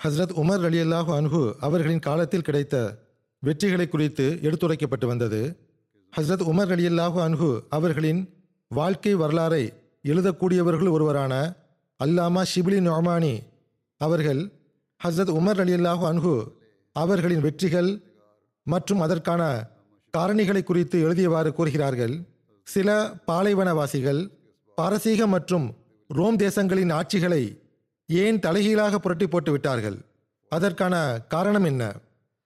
Hazrat Umar ரலியல்லாஹு அன்ஹு அவர்களின் காலத்தில் கிடைத்த வெற்றிகளை குறித்து எடுத்துரைக்கப்பட்டு வந்தது. ஹஸ்ரத் உமர் ரலியல்லாஹு அன்ஹு அவர்களின் வாழ்க்கை வரலாறை எழுதக்கூடியவர்கள் ஒருவரான அல்லாமா ஷிபிலி நொமானி அவர்கள் ஹஸ்ரத் உமர் ரலியல்லாஹு அன்ஹு அவர்களின் வெற்றிகள் மற்றும் அதற்கான காரணிகளை குறித்து எழுதியவாறு கூறுகிறார்கள். சில பாலைவனவாசிகள் பாரசீக மற்றும் ரோம் தேசங்களின் ஆட்சிகளை ஏன் தலைகீழாக புரட்டி போட்டு விட்டார்கள்? அதற்கான காரணம் என்ன?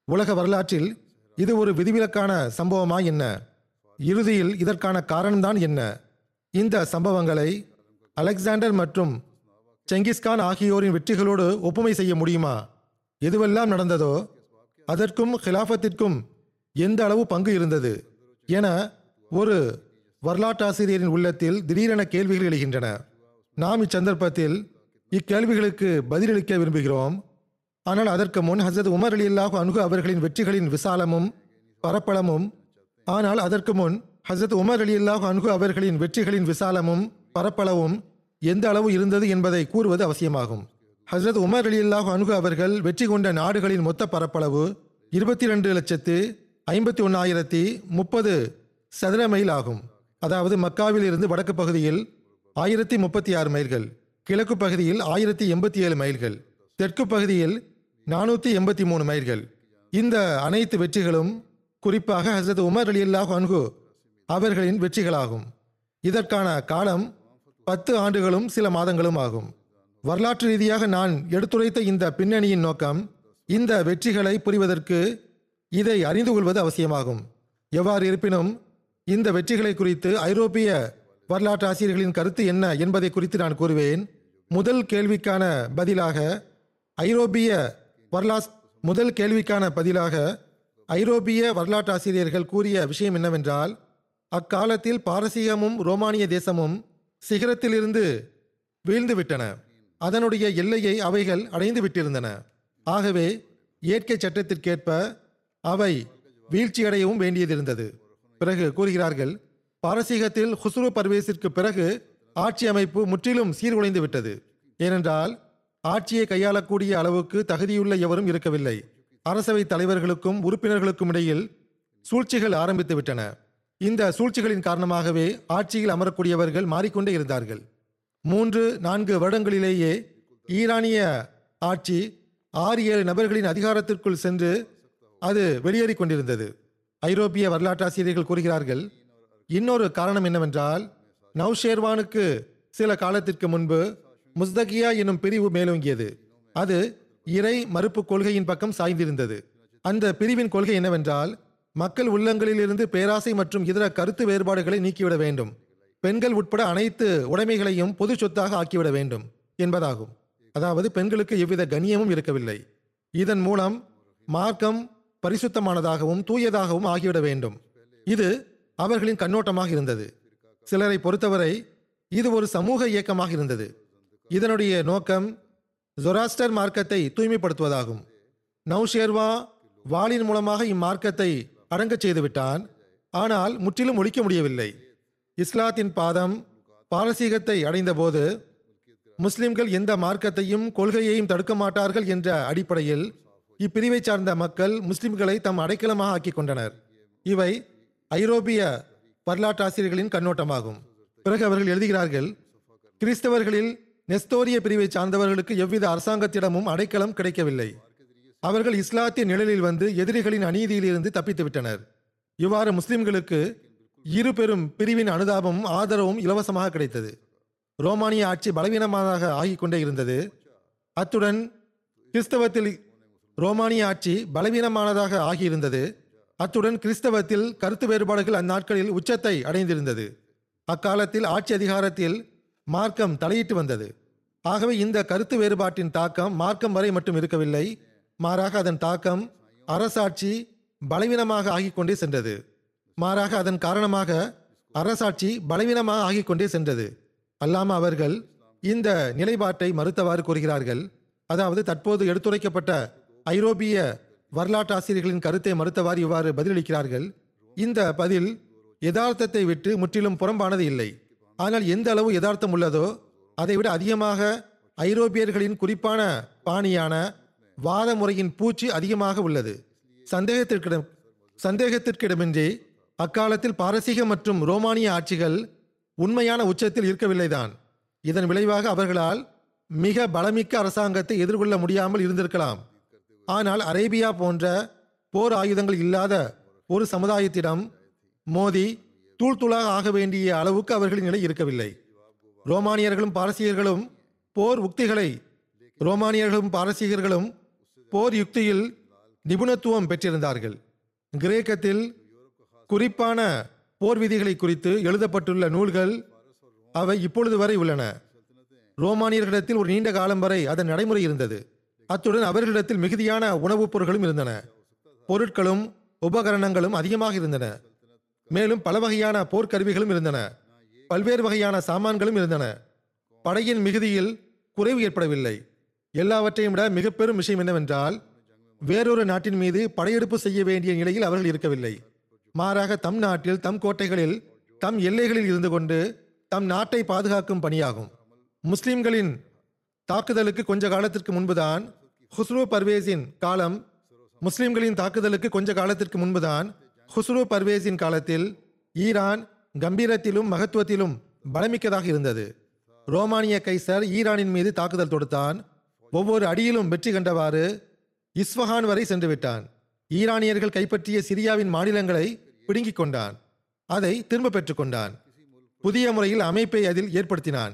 உலக வரலாற்றில் இது ஒரு விதிவிலக்கான சம்பவமா என்ன? இறுதியில் இதற்கான காரணம்தான் என்ன? இந்த சம்பவங்களை அலெக்சாண்டர் மற்றும் செங்கிஸ்கான் ஆகியோரின் வெற்றிகளோடு ஒப்புமை செய்ய முடியுமா? எதுவெல்லாம் நடந்ததோ அதற்கும் ஹிலாஃபத்திற்கும் எந்த அளவு பங்கு இருந்தது என ஒரு வரலாற்றாசிரியரின் உள்ளத்தில் திடீரென கேள்விகள் எழுகின்றன. நாம் இச்சந்தர்ப்பத்தில் இக்கேள்விகளுக்கு பதிலளிக்க விரும்புகிறோம். ஆனால் அதற்கு முன் ஹசரத் உமர் அலி அல்லாஹு அனுகு அவர்களின் வெற்றிகளின் விசாலமும் பரப்பளமும் ஆனால் அதற்கு முன் ஹசரத் உமர் அலி அல்லாஹு அனுகு அவர்களின் வெற்றிகளின் விசாலமும் பரப்பளவும் எந்த அளவு இருந்தது என்பதை கூறுவது அவசியமாகும். ஹசரத் உமர் அலி அல்லாஹு அனுகு அவர்கள் வெற்றி கொண்ட நாடுகளின் மொத்த பரப்பளவு இருபத்தி ரெண்டு லட்சத்து ஐம்பத்தி ஒன்னாயிரத்தி முப்பது சதுர மைல் ஆகும். அதாவது மக்காவில் இருந்து வடக்கு பகுதியில் ஆயிரத்தி முப்பத்தி ஆறு மைல்கள். கிழக்கு பகுதியில் ஆயிரத்தி எண்பத்தி ஏழு மைல்கள் தெற்கு பகுதியில் நானூற்றி எண்பத்தி மூணு மைல்கள். இந்த அனைத்து வெற்றிகளும் குறிப்பாக ஹசரத் உமர் அலி அல்லாஹ் அன்கு அவர்களின் வெற்றிகளாகும். இதற்கான காலம் பத்து ஆண்டுகளும் சில மாதங்களும் ஆகும். வரலாற்று ரீதியாக நான் எடுத்துரைத்த இந்த பின்னணியின் நோக்கம் இந்த வெற்றிகளை புரிவதற்கு இதை அறிந்து கொள்வது அவசியமாகும். எவ்வாறு இருப்பினும் இந்த வெற்றிகளை குறித்து ஐரோப்பிய வரலாற்று ஆசிரியர்களின் கருத்து என்ன என்பதை குறித்து நான் கூறுவேன். முதல் கேள்விக்கான பதிலாக ஐரோப்பிய வரலாஸ் முதல் கேள்விக்கான பதிலாக ஐரோப்பிய வரலாற்று ஆசிரியர்கள் கூறிய விஷயம் என்னவென்றால் அக்காலத்தில் பாரசீகமும் ரோமானிய தேசமும் சிகரத்திலிருந்து வீழ்ந்துவிட்டன. அதனுடைய எல்லையை அவைகள் அடைந்து விட்டிருந்தன. ஆகவே இயற்கை சட்டத்திற்கேற்ப அவை வீழ்ச்சியடையவும் வேண்டியதிருந்தது. பிறகு கூறுகிறார்கள் பாரசீகத்தில் ஹுஸ்ரு பர்வேசிற்கு பிறகு ஆட்சி அமைப்பு முற்றிலும் சீர்குலைந்து விட்டது. ஏனென்றால் ஆட்சியை கையாளக்கூடிய அளவுக்கு தகுதியுள்ள எவரும் இருக்கவில்லை. அரசவை தலைவர்களுக்கும் உறுப்பினர்களுக்கும் இடையில் சூழ்ச்சிகள் ஆரம்பித்து விட்டன. இந்த சூழ்ச்சிகளின் காரணமாகவே ஆட்சியில் அமரக்கூடியவர்கள் மாறிக்கொண்டே இருந்தார்கள். மூன்று நான்கு வருடங்களிலேயே ஈரானிய ஆட்சி ஆறு ஏழு நபர்களின் அதிகாரத்திற்குள் சென்று அது வெளியேறிக் கொண்டிருந்தது. ஐரோப்பிய வரலாற்றாசிரியர்கள் கூறுகிறார்கள் இன்னொரு காரணம் என்னவென்றால் நவ்ஷேர்வானுக்கு சில காலத்திற்கு முன்பு முஸ்தகியா என்னும் பிரிவு மேலோங்கியது. அது இறை மறுப்பு கொள்கையின் பக்கம் சாய்ந்திருந்தது. அந்த பிரிவின் கொள்கை என்னவென்றால் மக்கள் உள்ளங்களிலிருந்து பேராசை மற்றும் இதர கருத்து வேறுபாடுகளை நீக்கிவிட வேண்டும். பெண்கள் உட்பட அனைத்து உடைமைகளையும் பொது சொத்தாக ஆக்கிவிட வேண்டும் என்பதாகும். அதாவது பெண்களுக்கு எவ்வித கண்ணியமும் இருக்கவில்லை. இதன் மூலம் மார்க்கம் பரிசுத்தமானதாகவும் தூயதாகவும் ஆகிவிட வேண்டும். இது அவர்களின் கண்ணோட்டமாக இருந்தது. சிலரை பொறுத்தவரை இது ஒரு சமூக இயக்கமாக இருந்தது. இதனுடைய நோக்கம் ஜொராஸ்டர் மார்க்கத்தை தூய்மைப்படுத்துவதாகும். நௌஷேர்வா வாளின் மூலமாக இம்மார்க்கத்தை அடங்கச் செய்துவிட்டான். ஆனால் முற்றிலும் ஒழிக்க முடியவில்லை. இஸ்லாத்தின் பாதம் பாரசீகத்தை அடைந்தபோது முஸ்லிம்கள் எந்த மார்க்கத்தையும் கொள்கையையும் தடுக்க மாட்டார்கள் என்ற அடிப்படையில் இப்பிரிவை சார்ந்த மக்கள் முஸ்லிம்களை தம் அடைக்கலமாக ஆக்கிக் கொண்டனர். இவை ஐரோப்பிய வரலாற்றாசிரியர்களின் கண்ணோட்டமாகும். பிறகு அவர்கள் எழுதுகிறார்கள் கிறிஸ்தவர்களில் நெஸ்தோரிய பிரிவை சார்ந்தவர்களுக்கு எவ்வித அரசாங்கத்திடமும் அடைக்கலம் கிடைக்கவில்லை. அவர்கள் இஸ்லாத்திய நிழலில் வந்து எதிரிகளின் அநீதியிலிருந்து தப்பித்து விட்டனர் இவ்வாறு முஸ்லிம்களுக்கு இரு பெரும் பிரிவின் அனுதாபமும் ஆதரவும் இலவசமாக கிடைத்தது. ரோமானிய ஆட்சி பலவீனமானதாக ஆகிக் கொண்டே இருந்தது. அத்துடன் கிறிஸ்தவத்தில் ரோமானிய ஆட்சி பலவீனமானதாக ஆகியிருந்தது. அத்துடன் கிறிஸ்தவத்தில் கருத்து வேறுபாடுகள் அந்நாட்களில் உச்சத்தை அடைந்திருந்தது. அக்காலத்தில் ஆட்சி அதிகாரத்தில் மார்க்கம் தலையிட்டு வந்தது. ஆகவே இந்த கருத்து வேறுபாட்டின் தாக்கம் மார்க்கம் வரை மட்டும் இருக்கவில்லை. மாறாக அதன் தாக்கம் அரசாட்சி பலவீனமாக ஆகிக்கொண்டே சென்றது. மாறாக அதன் காரணமாக அரசாட்சி பலவீனமாக ஆகிக்கொண்டே சென்றது. அல்லாம அவர்கள் இந்த நிலைப்பாட்டை மறுத்தவாறு கூறுகிறார்கள். அதாவது தற்போது எடுத்துரைக்கப்பட்ட ஐரோப்பிய வரலாற்றாசிரியர்களின் கருத்தை மறுத்தவாறு இவ்வாறு பதிலளிக்கிறார்கள். இந்த பதில் யதார்த்தத்தை விட்டு முற்றிலும் புறம்பானது இல்லை. ஆனால் எந்த அளவு யதார்த்தம் உள்ளதோ அதைவிட அதிகமாக ஐரோப்பியர்களின் குறிப்பான பாணியான வாத முறையின் பூச்சி அதிகமாக உள்ளது. சந்தேகத்திற்கிடம் சந்தேகத்திற்கிடமின்றி அக்காலத்தில் பாரசீக மற்றும் ரோமானிய ஆட்சிகள் உண்மையான உச்சத்தில் இருக்கவில்லைதான். இதன் விளைவாக அவர்களால் மிக பலமிக்க அரசாங்கத்தை எதிர்கொள்ள முடியாமல் இருந்திருக்கலாம். ஆனால் அரேபியா போன்ற போர் ஆயுதங்கள் இல்லாத ஒரு சமுதாயத்திடம் மோதி தூள் தூளாக ஆக வேண்டிய அளவுக்கு அவர்களின் நிலை இருக்கவில்லை. ரோமானியர்களும் பாரசீகர்களும் போர் உக்திகளை ரோமானியர்களும் பாரசீகர்களும் போர் யுக்தியில் நிபுணத்துவம் பெற்றிருந்தார்கள். கிரேக்கத்தில் குறிப்பான போர் விதிகளை குறித்து எழுதப்பட்டுள்ள நூல்கள் அவை இப்பொழுது வரை உள்ளன. ரோமானியர்களிடத்தில் ஒரு நீண்ட காலம் வரை அதன் நடைமுறை இருந்தது. அத்துடன் அவர்களிடத்தில் மிகுதியான உணவுப் பொருட்களும் இருந்தன. பொருட்களும் உபகரணங்களும் அதிகமாக இருந்தன. மேலும் பல வகையான போர்க்கருவிகளும் இருந்தன. பல்வேறு வகையான சாமான்களும் இருந்தன. படையின் மிகுதியில் குறைவு ஏற்படவில்லை. எல்லாவற்றையும் விட மிக பெரும் விஷயம் என்னவென்றால் வேறொரு நாட்டின் மீது படையெடுப்பு செய்ய வேண்டிய நிலையில் அவர்கள் இருக்கவில்லை. மாறாக தம் நாட்டில் தம் கோட்டைகளில் தம் எல்லைகளில் இருந்து கொண்டு தம் நாட்டை பாதுகாக்கும் பணியாகும். முஸ்லிம்களின் தாக்குதலுக்கு கொஞ்ச காலத்திற்கு முன்புதான் ஹுஸ்ரு பர்வேஸின் காலம் முஸ்லிம்களின் தாக்குதலுக்கு கொஞ்ச காலத்திற்கு முன்புதான் ஹுஸ்ரு பர்வேஸின் காலத்தில் ஈரான் கம்பீரத்திலும் மகத்துவத்திலும் பலமிக்கதாக இருந்தது. ரோமானிய கைசர் ஈரானின் மீது தாக்குதல் தொடுத்தான். ஒவ்வொரு அடியிலும் வெற்றி கண்டவாறு இஸ்வஹான் வரை சென்று விட்டான். ஈரானியர்கள் கைப்பற்றிய சிரியாவின் மாநிலங்களை பிடுங்கிக் கொண்டான். அதை திரும்ப பெற்றுக் கொண்டான். புதிய முறையில் அமைப்பை அதில் ஏற்படுத்தினான்.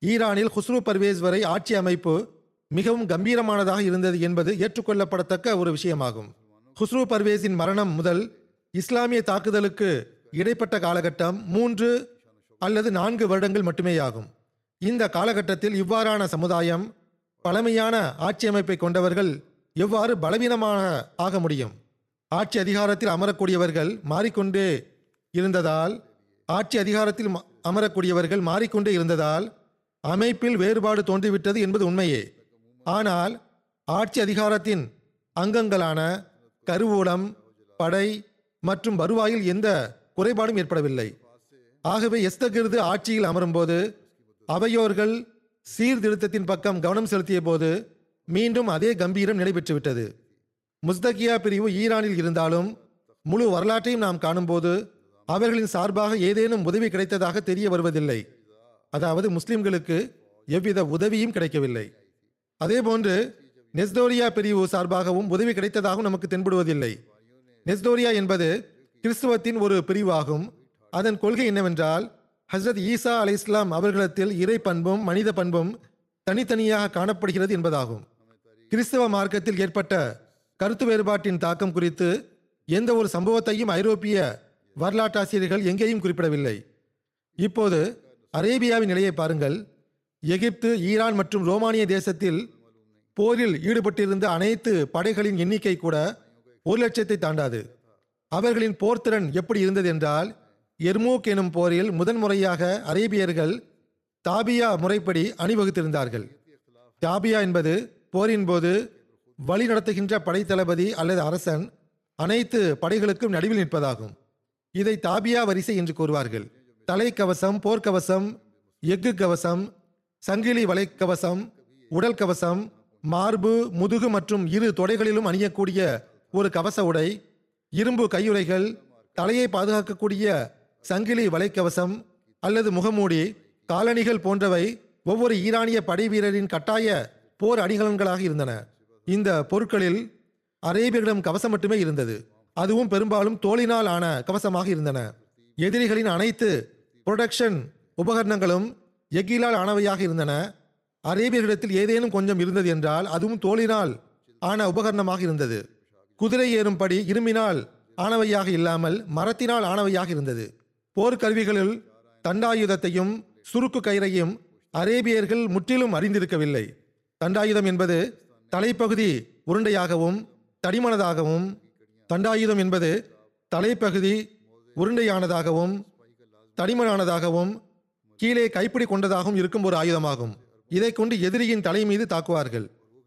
ஈரானில் ஹுஸ்ரு பர்வேஸ் வரை ஆட்சி அமைப்பு மிகவும் கம்பீரமானதாக இருந்தது என்பது ஏற்றுக்கொள்ளப்படத்தக்க ஒரு விஷயமாகும். ஹுஸ்ரு பர்வேஸின் மரணம் முதல் இஸ்லாமிய தாக்குதலுக்கு இடைப்பட்ட காலகட்டம் மூன்று அல்லது நான்கு வருடங்கள் மட்டுமேயாகும். இந்த காலகட்டத்தில் இவ்வாறான சமுதாயம் பழமையான ஆட்சி அமைப்பை கொண்டவர்கள் எவ்வாறு பலவீனமாக ஆக முடியும்? ஆட்சி அதிகாரத்தில் அமரக்கூடியவர்கள் மாறிக்கொண்டே இருந்ததால் ஆட்சி அதிகாரத்தில் அமரக்கூடியவர்கள் மாறிக்கொண்டே இருந்ததால் அமைப்பில் வேறுபாடு தோன்றிவிட்டது என்பது உண்மையே. ஆனால் ஆட்சி அதிகாரத்தின் அங்கங்களான கருவூலம் படை மற்றும் வருவாயில் எந்த குறைபாடும் ஏற்படவில்லை. ஆகவே எஸ்தகிருது ஆட்சியில் அமரும்போது அவையோர்கள் சீர்திருத்தத்தின் பக்கம் கவனம் செலுத்திய போது மீண்டும் அதே கம்பீரம் நடைபெற்றுவிட்டது. முஸ்தகியா பிரிவு ஈரானில் இருந்தாலும் முழு வரலாற்றையும் நாம் காணும்போது அவர்களின் சார்பாக ஏதேனும் உதவி கிடைத்ததாக தெரிய வருவதில்லை. அதாவது முஸ்லிம்களுக்கு எவ்வித உதவியும் கிடைக்கவில்லை. அதேபோன்று நெஸ்தோரியா பிரிவு சார்பாகவும் உதவி கிடைத்ததாகவும் நமக்கு தென்படுவதில்லை. நெஸ்தோரியா என்பது கிறிஸ்துவத்தின் ஒரு பிரிவாகும். அதன் கொள்கை என்னவென்றால் ஹஸ்ரத் ஈசா அலை இஸ்லாம் அவர்களிடத்தில் இறை பண்பும் மனித பண்பும் தனித்தனியாக காணப்படுகிறது என்பதாகும். கிறிஸ்தவ மார்க்கத்தில் ஏற்பட்ட கருத்து வேறுபாட்டின் தாக்கம் குறித்து எந்த ஒரு சம்பவத்தையும் ஐரோப்பிய வரலாற்றாசிரியர்கள் எங்கேயும் குறிப்பிடவில்லை. இப்போது அரேபியாவின் நிலையை பாருங்கள். எகிப்து ஈரான் மற்றும் ரோமானிய தேசத்தில் போரில் ஈடுபட்டிருந்த அனைத்து படைகளின் எண்ணிக்கை கூட ஒரு லட்சத்தை தாண்டாது. அவர்களின் போர்த்திறன் எப்படி இருந்தது என்றால் எர்மூக் எனும் போரில் முதன்முறையாக அரேபியர்கள் தாபியா முறைப்படி அணிவகுத்திருந்தார்கள். தாபியா என்பது போரின் போது வழி நடத்துகின்ற படைத்தளபதி அல்லது அரசன் அனைத்து படைகளுக்கும் நடுவில் நிற்பதாகும். இதை தாபியா வரிசை என்று கூறுவார்கள். தலைக்கவசம் போர்க்கவசம் எஃகு கவசம் சங்கிலி வலைக்கவசம் உடல் கவசம் மார்பு முதுகு மற்றும் இரு தொடைகளிலும் அணியக்கூடிய ஒரு கவச உடை இரும்பு கையுறைகள் தலையை பாதுகாக்கக்கூடிய சங்கிலி வலைக்கவசம் அல்லது முகமூடி காலணிகள் போன்றவை ஒவ்வொரு ஈரானிய படை வீரரின் கட்டாய போர் அணிகலன்களாக இருந்தன. இந்த பொருட்களில் அரேபியர்களிடம் கவசம் மட்டுமே இருந்தது. அதுவும் பெரும்பாலும் தோளினால் ஆன கவசமாக இருந்தன. எதிரிகளின் அனைத்து புரொடக்ஷன் உபகரணங்களும் எகிலால் ஆனவையாக இருந்தன. அரேபியர்களிடத்தில் ஏதேனும் கொஞ்சம் இருந்தது என்றால் அதுவும் தோளினால் ஆன உபகரணமாக இருந்தது. குதிரை ஏறும்படி இரும்பினால் ஆனவையாக இல்லாமல் மரத்தினால் ஆனவையாக இருந்தது. போர்க்கருவிகளில் தண்டாயுதத்தையும் சுருக்கு கயிறையும் அரேபியர்கள் முற்றிலும் அறிந்திருக்கவில்லை. தண்டாயுதம் என்பது தலைப்பகுதி உருண்டையாகவும் தடிமனதாகவும் தண்டாயுதம் என்பது தலைப்பகுதி உருண்டையானதாகவும் தடிமனானதாகவும் கீழே கைப்பிடி கொண்டதாகவும் இருக்கும் ஒரு ஆயுதமாகும். இதை கொண்டு எதிரியின் தலை மீது தாக்குவார்கள்.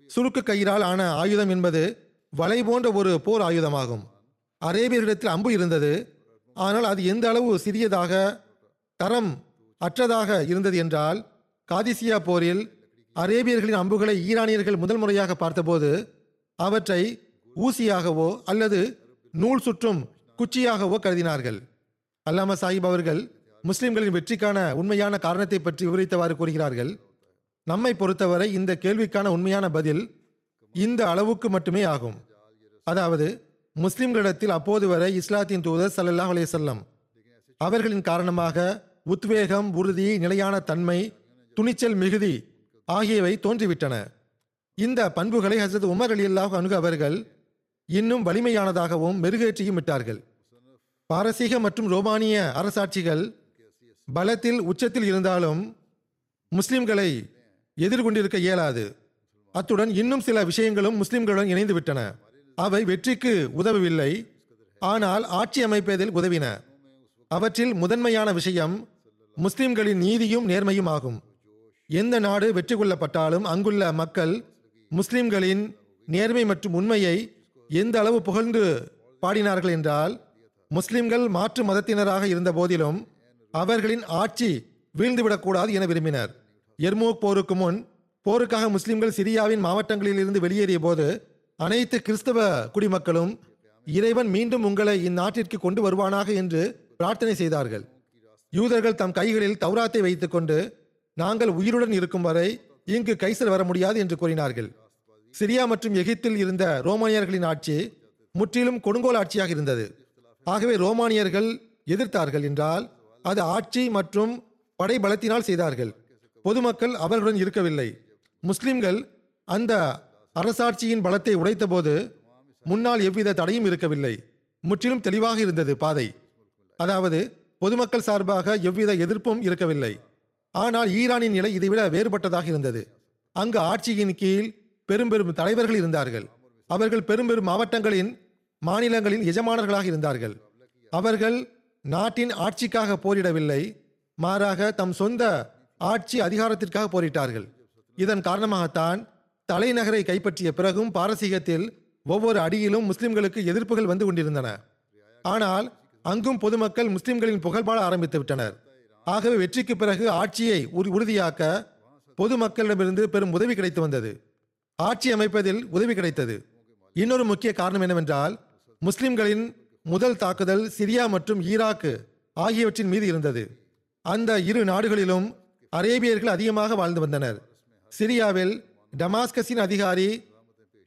சுருக்கு கயிறால் ஆன ஆயுதம் என்பது வலை போன்ற ஒரு போர் ஆயுதமாகும். அரேபியர்களிடத்தில் அம்பு இருந்தது. ஆனால் அது எந்த அளவு சிறியதாக தரம் அற்றதாக இருந்தது என்றால் காதிசியா போரில் அரேபியர்களின் அம்புகளை ஈரானியர்கள் முதல் முறையாக பார்த்தபோது அவற்றை ஊசியாகவோ அல்லது நூல் சுற்றும் குச்சியாகவோ கருதினார்கள். அல்லாம சாஹிப் அவர்கள் முஸ்லிம்களின் வெற்றிக்கான உண்மையான காரணத்தை பற்றி விவரித்தவாறு கூறுகிறார்கள். நம்மை பொறுத்தவரை இந்த கேள்விக்கான உண்மையான பதில் இந்த அளவுக்கு மட்டுமே ஆகும். அதாவது முஸ்லிம்களிடத்தில் அப்போது வரை இஸ்லாத்தின் தூதர் சல்லாஹ் அலைஹி செல்லம் அவர்களின் காரணமாக உத்வேகம் உறுதி நிலையான தன்மை துணிச்சல் மிகுதி ஆகியவை தோன்றிவிட்டன. இந்த பண்புகளை ஹசரத் உமர் அலி அல்லாஹ் அணுக அவர்கள் இன்னும் வலிமையானதாகவும் மெருகேற்றியும் விட்டார்கள் பாரசீக மற்றும் ரோமானிய அரசாட்சிகள் பலத்தில் உச்சத்தில் இருந்தாலும் முஸ்லிம்களை எதிர்கொண்டிருக்க இயலாது. அத்துடன் இன்னும் சில விஷயங்களும் முஸ்லிம்களுடன் இணைந்து விட்டன அவை வெற்றிக்கு உதவவில்லை. ஆனால் ஆட்சி அமைப்பதில் உதவின. அவற்றில் முதன்மையான விஷயம் முஸ்லிம்களின் நீதியும் நேர்மையும் ஆகும். எந்த நாடு வெற்றி கொள்ளப்பட்டாலும் அங்குள்ள மக்கள் முஸ்லிம்களின் நேர்மை மற்றும் உண்மையை எந்த அளவு புகழ்ந்து பாடினார்கள் என்றால் முஸ்லிம்கள் மாற்று மதத்தினராக இருந்த போதிலும் அவர்களின் ஆட்சி வீழ்ந்துவிடக்கூடாது என விரும்பினர். எர்மூக் போருக்கு முன் போருக்காக முஸ்லிம்கள் சிரியாவின் மாவட்டங்களில் இருந்து வெளியேறிய போது அனைத்து கிறிஸ்தவ குடிமக்களும் இறைவன் மீண்டும் உங்களை இந்நாட்டிற்கு கொண்டு வருவானாக என்று பிரார்த்தனை செய்தார்கள். யூதர்கள் தம் கைகளில் தௌராத்தை வைத்துக்கொண்டு நாங்கள் உயிருடன் இருக்கும் வரை இங்கு கைசல் வர முடியாது என்று கூறினார்கள். சிரியா மற்றும் எகிப்தில் இருந்த ரோமானியர்களின் ஆட்சி முற்றிலும் கொடுங்கோல் ஆட்சியாக இருந்தது. ஆகவே ரோமானியர்கள் எதிர்த்தார்கள் என்றால் அது ஆட்சி மற்றும் படை பலத்தினால் செய்தார்கள். பொதுமக்கள் அவர்களுடன் இருக்கவில்லை. முஸ்லிம்கள் அந்த அரசாட்சியின் பலத்தை உடைத்தபோது முன்னால் எவ்வித தடையும் இருக்கவில்லை. முற்றிலும் தெளிவாக இருந்தது பாதை. அதாவது பொதுமக்கள் சார்பாக எவ்வித எதிர்ப்பும் இருக்கவில்லை. ஆனால் ஈரானின் நிலை இதைவிட வேறுபட்டதாக இருந்தது. அங்கு ஆட்சியின் கீழ் பெரும் பெரும் தலைவர்கள் இருந்தார்கள். அவர்கள் பெரும் பெரும் மாவட்டங்களின் மாநிலங்களின் எஜமானர்களாக இருந்தார்கள். அவர்கள் நாட்டின் ஆட்சிக்காக போரிடவில்லை மாறாக தம் சொந்த ஆட்சி அதிகாரத்திற்காக போரிட்டார்கள். இதன் காரணமாகத்தான் தலைநகரை கைப்பற்றிய பிறகும் பாரசீகத்தில் ஒவ்வொரு அடியிலும் முஸ்லிம்களுக்கு எதிர்ப்புகள் வந்து கொண்டிருந்தன. ஆனால் அங்கும் பொதுமக்கள் முஸ்லிம்களின் புகழ்பாட ஆரம்பித்து விட்டனர். ஆகவே வெற்றிக்கு பிறகு ஆட்சியை உறு- உறுதியாக்க பொதுமக்களிடமிருந்து பெரும் உதவி கிடைத்து வந்தது. ஆட்சி அமைப்பதில் உதவி கிடைத்தது. இன்னொரு முக்கிய காரணம் என்னவென்றால் முஸ்லிம்களின் முதல் தாக்குதல் சிரியா மற்றும் ஈராக்கு ஆகியவற்றின் மீது இருந்தது. அந்த இரு நாடுகளிலும் அரேபியர்கள் அதிகமாக வாழ்ந்து வந்தனர். சிரியாவில் டமாஸ்கஸின் அதிகாரி